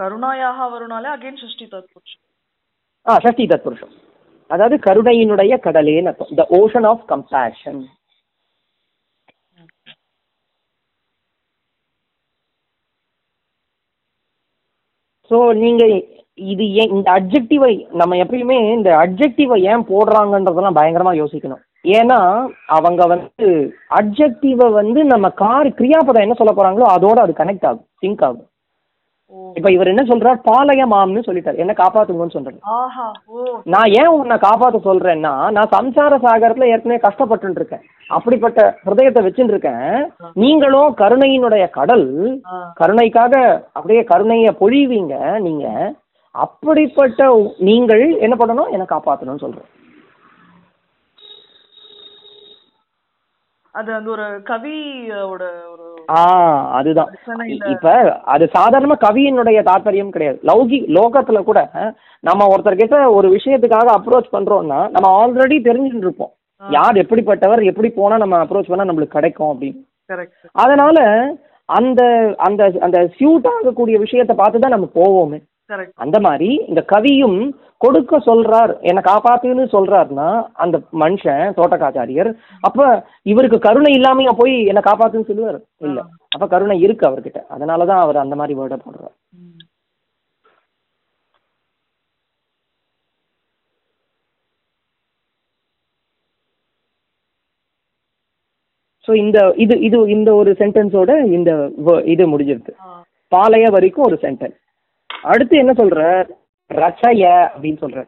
கருணாயாக வருணாலே அகைன் ஷஷ்டி தத்புருஷம். ஆ ஷஷ்டி தத்புருஷம். அதாவது கருணையினுடைய கடலேன்னு அர்த்தம். The ocean of compassion so நீங்க இது ஏன் இந்த அப்ஜெக்டிவை நம்ம எப்பயுமே இந்த அப்ஜெக்டிவை ஏன் போடுறாங்கன்றதெல்லாம் பயங்கரமா யோசிக்கணும். ஏன்னா அவங்க வந்து அப்ஜெக்டிவை வந்து நம்ம கார் கிரியாபதம் என்ன சொல்ல போறாங்களோ அதோட அது கனெக்ட் ஆகும் சிங்க் ஆகும். இப்ப இவர் என்ன சொல்றார்? பாளைய மாம்னு சொல்லிட்டார். என்ன காப்பாத்துங்கன்னு சொல்றாரு. நான் ஏன் உன்னை காப்பாத்த சொல்றேன்னா நான் சம்சார சாகரத்துல ஏற்கனவே கஷ்டப்பட்டு இருக்கேன் அப்படிப்பட்ட ஹிருதயத்தை வச்சுட்டு இருக்கேன் நீங்களும் கருணையினுடைய கடல் கருணைக்காக அப்படியே கருணையை பொழிவீங்க நீங்க அப்படிப்பட்ட நீங்கள் என்ன பண்ணணும்? என்ன காப்பாத்தணும்னு சொல்றேன். அது அந்த ஒரு கவியோட ஒரு ஆ அதுதான். இப்ப அது சாதாரண கவியினுடைய தாற்பயம் கிடையாது. லௌகி லோகத்துல கூட நம்ம ஒருத்தர்கிட்ட ஒரு விஷயத்துக்காக அப்ரோச் பண்றோம்னா நம்ம ஆல்ரெடி தெரிஞ்சுட்டு இருப்போம் யார் எப்படிப்பட்டவர் எப்படி போனா நம்ம அப்ரோச் பண்ணா நம்மளுக்கு கிடைக்கும் அப்படின்னு. அதனால அந்த அந்த அந்த சியூட் ஆகக்கூடிய விஷயத்தை பார்த்து தான் நம்ம போவோமே. அந்த மாதிரி இந்த கவியும் கொடுக்க சொல்றார் என்னை காப்பாத்துன்னு சொல்றாருன்னா அந்த மனுஷன் தோட்டக்காச்சாரியர் அப்ப இவருக்கு கருணை இல்லாமையா போய் என்னை காப்பாத்துன்னு சொல்லுவார்? இல்ல. அப்ப கருணை இருக்கு அவர்கிட்ட. அதனாலதான் அவர் அந்த மாதிரி வேர்டை போடுறார். ஸோ இந்த இது இது இந்த ஒரு சென்டென்ஸோட இந்த இது முடிஞ்சிருக்கு பாளைய வரைக்கும் ஒரு சென்டென்ஸ் அடுத்து என்ன சொல்ற? ரச்சய அப்படின்னு சொல்ற.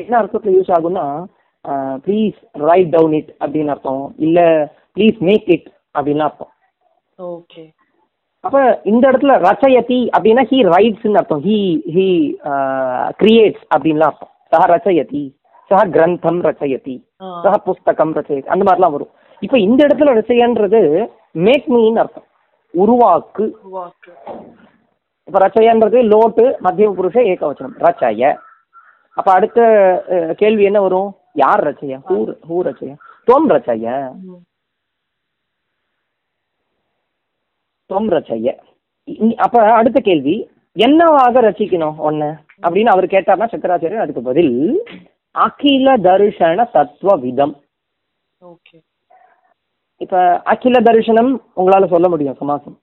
என்ன அர்த்தத்தில் யூஸ் ஆகும்னா ப்ளீஸ் ரைட் டவுன் இட் அப்படின்னு அர்த்தம். இல்ல ப்ளீஸ் மேக் இட் அப்படின்னு அர்த்தம். ஓகே அப்ப இந்த இடத்துல ரச்சயதி அப்படின்னா ஹீ ரைட்ஸ்னு அர்த்தம். ஹீ ஹீ கிரியேட்ஸ் அப்படின்லாம் அர்த்தம். சஹ ரச்சயதி சஹ கிரந்தம் ரச்சயதி. சக புஸ்தகம் ரச்சை அந்த மாதிரிலாம் வரும். இப்போ இந்த இடத்துல ரச்சையன்றது மேக் மீன்னு அர்த்தம். உருவாக்கு. இப்போ ரச்சையன்றது லோட்டு மத்தியம புருஷ ஏகவச்சனம். ரச்சய. அப்ப அடுத்த கேள்வி என்ன வரும்? யார் ரச்சய? Who who ரச்சய? தொம் ரச்சய. தொம் ரச்சய. அப்ப அடுத்த கேள்வி என்னவாக ரசிக்கணும் ஒன்னு அப்படின்னு அவர் கேட்டார்னா சக்கராச்சாரியர் அதுக்கு பதில் அகில தர்ஷன தத்துவ விதம். ஓகே. இப்ப அகில தரிசனம் உங்களால சொல்ல முடியும் சமாசம்.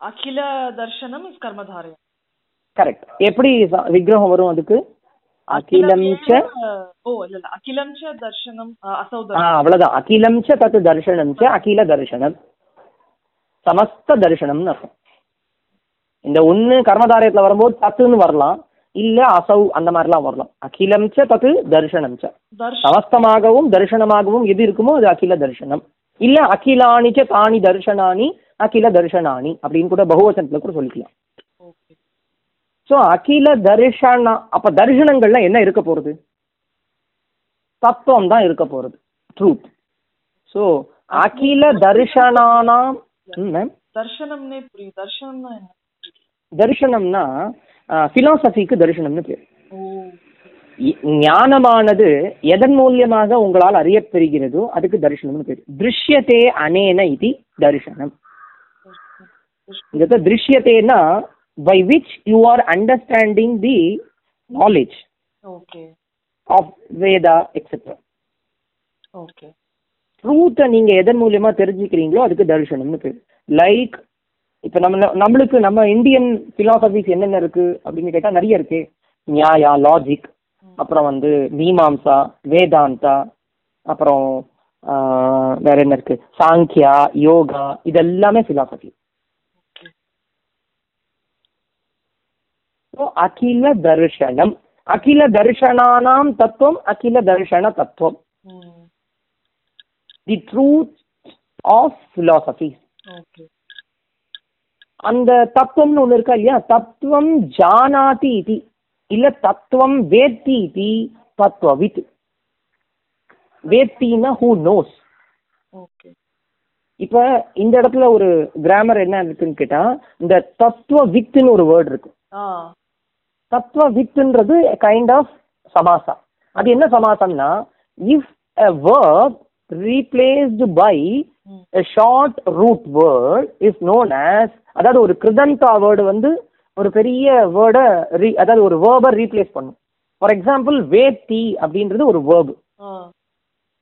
அகில தர்ஷனம் இஸ் கர்மதாரயம். கரெக்ட் எப்படி விக்கிரகம் வரும் அதுக்கு? அகிலம் ச ஓ இல்ல இல்ல. அகிலம் ச தர்ஷனம் அசௌ அவ்வளவுதான். அகிலம் ச தத் தர்ஷனம் ச அகில தர்ஷனம் சமஸ்த தரிசனம்னு அர்த்தம். இந்த ஒண்ணு கர்மதாரயத்துல வரும்போது தத்துன்னு வரலாம். இல்ல அசௌ அந்த மாதிரிலாம் வரலாம். அகிலம் ச தத்து தர்ஷனம் சமஸ்தமாகவும் தரிசனமாகவும் எது இருக்குமோ அது அகில தரிசனம். இல்ல அகிலானி ச தானி தர்ஷனானி அகில தர்ஷனானி அப்படின்னு கூட பகுவசனத்துல கூட சொல்லிக்கலாம். ஸோ அகில தரிசனா அப்ப தரிசனங்கள்ல என்ன இருக்க போறது? தத்துவம் தான் இருக்க போறது. ட்ரூத் ஸோ அகில தரிசனானாம் மேம் தர்ஷனம்னே புரியும் தர்ஷனம்னா என்ன? தரிசனம்னா பிலாசபிக்கு தரிசனம்னு பேர். ஞானமானது எதன் மூலியமாக உங்களால் அறியப்பெறுகிறதோ அதுக்கு தரிசனம்னு பேர். திருஷ்யத்தே அனேன இது தரிசனம். இந்த திருஷ்யத்தேனா by which you are understanding the knowledge okay of Veda etcetera okay ட்ரூத்தை நீங்க எதன் மூலியமா தெரிஞ்சுக்கிறீங்களோ அதுக்கு தரிசனம்னு பேர். லைக் இப்போ நம்ம நம்மளுக்கு நம்ம இந்தியன் பிலாசபிஸ் என்னென்ன இருக்கு அப்படின்னு கேட்டா நிறைய இருக்கு. நியாயா லாஜிக் அப்புறம் வந்து மீமாம்சா வேதாந்தா அப்புறம் வேற என்ன இருக்கு? சாங்கியா யோகா இதெல்லாமே பிலாசபி ஸோ அகில தர்ஷனம். அகில தர்ஷனானாம் தத்துவம் அகில தர்ஷன தத்துவம். The truth of philosophy. Okay. அந்த தத்துவம்னு ஒன்று இருக்கா இல்லையா? தத்துவம் ஜானாதி இது. இல்ல தத்துவம் வேத்தி இது தத்துவவித் வேத்தின்னா ஹூ நோஸ் ஓகே இப்ப இந்த இடத்துல ஒரு கிராமர் என்ன இருக்குன்னு கேட்டா இந்த தத்துவ வித்துன்னு ஒரு வேர்டு இருக்கு. தத்துவ வித்துன்றது கைண்ட் ஆஃப் சமாசா. அது என்ன சமாசம்னா if a verb replaced by short root word is known as அதாவது ஒரு கிருதந்தா வேர்டு வந்து ஒரு பெரிய வேர்டை ரீ அதாவது ஒரு வேர்பை ரீப்ளேஸ் பண்ணும். ஃபார் எக்ஸாம்பிள் வேத்தி அப்படின்றது ஒரு வேர்பு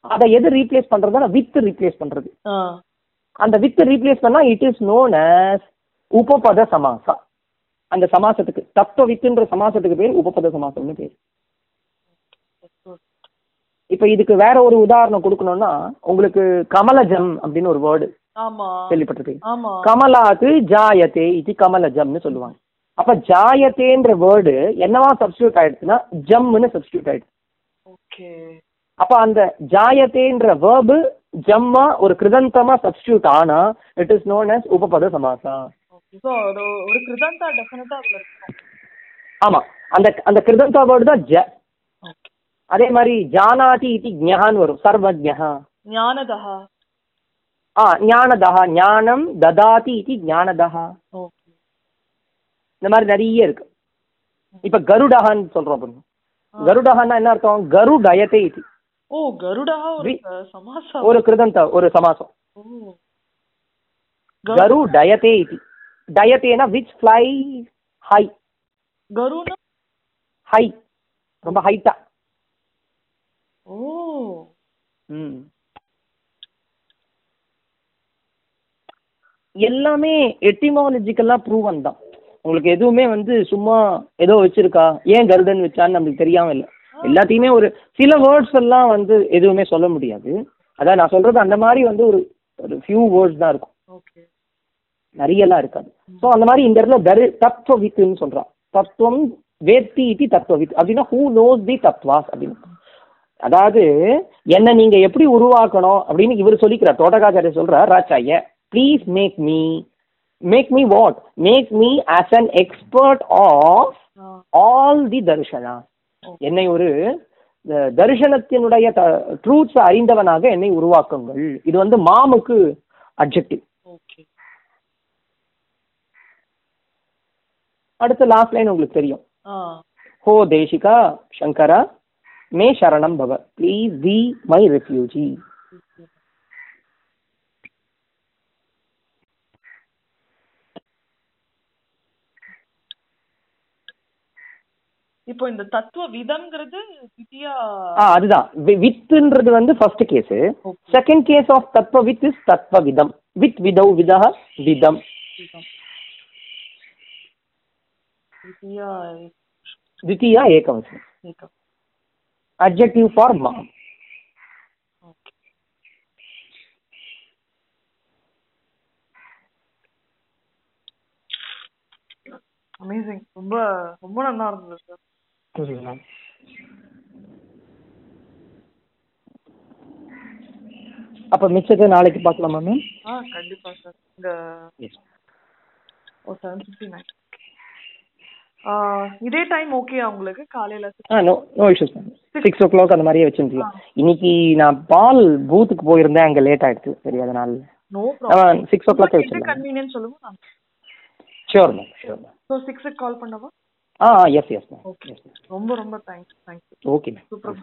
அதை எது ரீப்ளேஸ் பண்றதுன்னா வித் ரீப்ளேஸ் பண்றது. அந்த வித் ரீப்ளேஸ் பண்ணா இட் இஸ் நோன் as உபபத சமாசா. அந்த சமாசத்துக்கு தத்துவ வித்துன்ற சமாசத்துக்கு பேர் உபபத சமாசம்னு பேர். இப்போ இதுக்கு வேற ஒரு உதாரணம் கொடுக்கணும்னா உங்களுக்கு கமலஜம் அப்படின்னு ஒரு வேர்டு கேள்விப்பட்டிருப்பீங்க கமலாத்து ஜாயத்தே இது கமலஜம்னு சொல்லுவாங்க. அப்ப ஜாயத்தேன்ற வேர்டு என்னவா சப்ஸ்டியூட் ஆயிடுச்சுன்னா ஜம்னு சப்ஸ்டியூட் ஆயிடுச்சு. ஓகே. அப்ப அந்த ஜாயத்தேன்ற வேர்பு ஜம்மா ஒரு கிருதந்தமா சப்ஸ்டியூட் ஆனா இட் இஸ் நோன் as உபபத சமாசா. ஆமா. அந்த அந்த கிருதந்தா வேர்டு தான் அதே மாதிரி ஜானாதி இது ஞான்னு வரும் சர்வஜா ஞானதா ஆ ஞானதா ஞானம் ததாதி இது ஞானதா இந்த மாதிரி நிறைய இருக்கு. இப்ப கருடஹான்னு சொல்றோம் பாருங்க. கருடஹான்னா என்ன அர்த்தம்? கரு டயத்தே இது. ஓ கருடா ஒரு கிருதந்த ஒரு சமாசம். கரு டயத்தே இது. டயத்தேனா விச் ஃப்ளை ஹை கருனா? ஹை ரொம்ப ஹைட்டா ஓ. ம். எல்லாமே எட்டிமாலஜிக்கலாக ப்ரூவன் தான். உங்களுக்கு எதுவுமே வந்து சும்மா ஏதோ வச்சிருக்கா? ஏன் கருடன் வச்சான்னு நம்மளுக்கு தெரியாம இல்லை. எல்லாத்தையுமே ஒரு சில வேர்ட்ஸ் எல்லாம் வந்து எதுவுமே சொல்ல முடியாது. அதான் நான் சொல்றது அந்த மாதிரி வந்து ஒரு ஒரு ஃபியூ வேர்ட்ஸ் தான் இருக்கும். ஓகே. நிறையலாம் இருக்காது. ஸோ அந்த மாதிரி இந்த இடத்துல தரு தத்துவ வித்துன்னு சொல்றான். தத்துவம் வேத்தி இது தத்துவ வித். அப்படின்னா ஹூ நோஸ் தி தத்வாஸ் அப்படின்னு. அதாவது என்ன நீங்க எப்படி உருவாக்கணும் அப்படின்னு இவர் சொல்லிக்கிறார். தோட்டகாச்சாரிய சொல்றார் ராச்சாய please make me make me what make me as an expert of all the Darshana என்னை ஒரு தரிசனத்தினுடைய ட்ரூத்ஸ் அறிந்தவனாக என்னை உருவாக்குங்கள். இது வந்து மாமுக்கு அப்ஜெக்டிவ் ஓகே. அடுத்த லாஸ்ட் லைன் உங்களுக்கு தெரியும். ஹோ தேசிகா சங்கரா மே சரணம் பவ ப்ளீஸ் பி மை ரெஃப்யூஜி இப்போ இந்த தத்துவ விதம்ங்கிறது தித்தியா ஆ அதுதான் வித்ன்றது வந்து first case okay second case of தத்வ with is தத்வ விதம் வித் விதௌ விதः விதம் விதம் தித்தியா द्वितीया एकवचनं ஏகம் adjective for mom okay amazing ரொம்ப ரொம்ப நல்லா இருந்தது சார் புரியுதுங்களா? அப்ப மிச்சத்தை நாளைக்கு பார்க்கலாமா மேம் ஆ கண்டிப்பா சார் இந்த ஓ செவன் ஃபிஃப்டி நைன் இதே டைம் ஓகே உங்களுக்கு? காலையில ஆ no no issues ma'am six o'clock அந்த மாதிரியே வச்சுருக்கலாம் இன்னைக்கு நான் பால் பூத்துக்கு போயிருந்தேன் அங்கே லேட் ஆயிடுச்சு. சரி அதனால no problem six o'clock convenience சொல்லுங்க நான் sure ma'am sure ma'am so சிக்ஸுக்கு கால் பண்ணவா? ஆ எஸ் எஸ் மேம் ஓகே ரொம்ப ரொம்ப thanks thank you okay ma'am super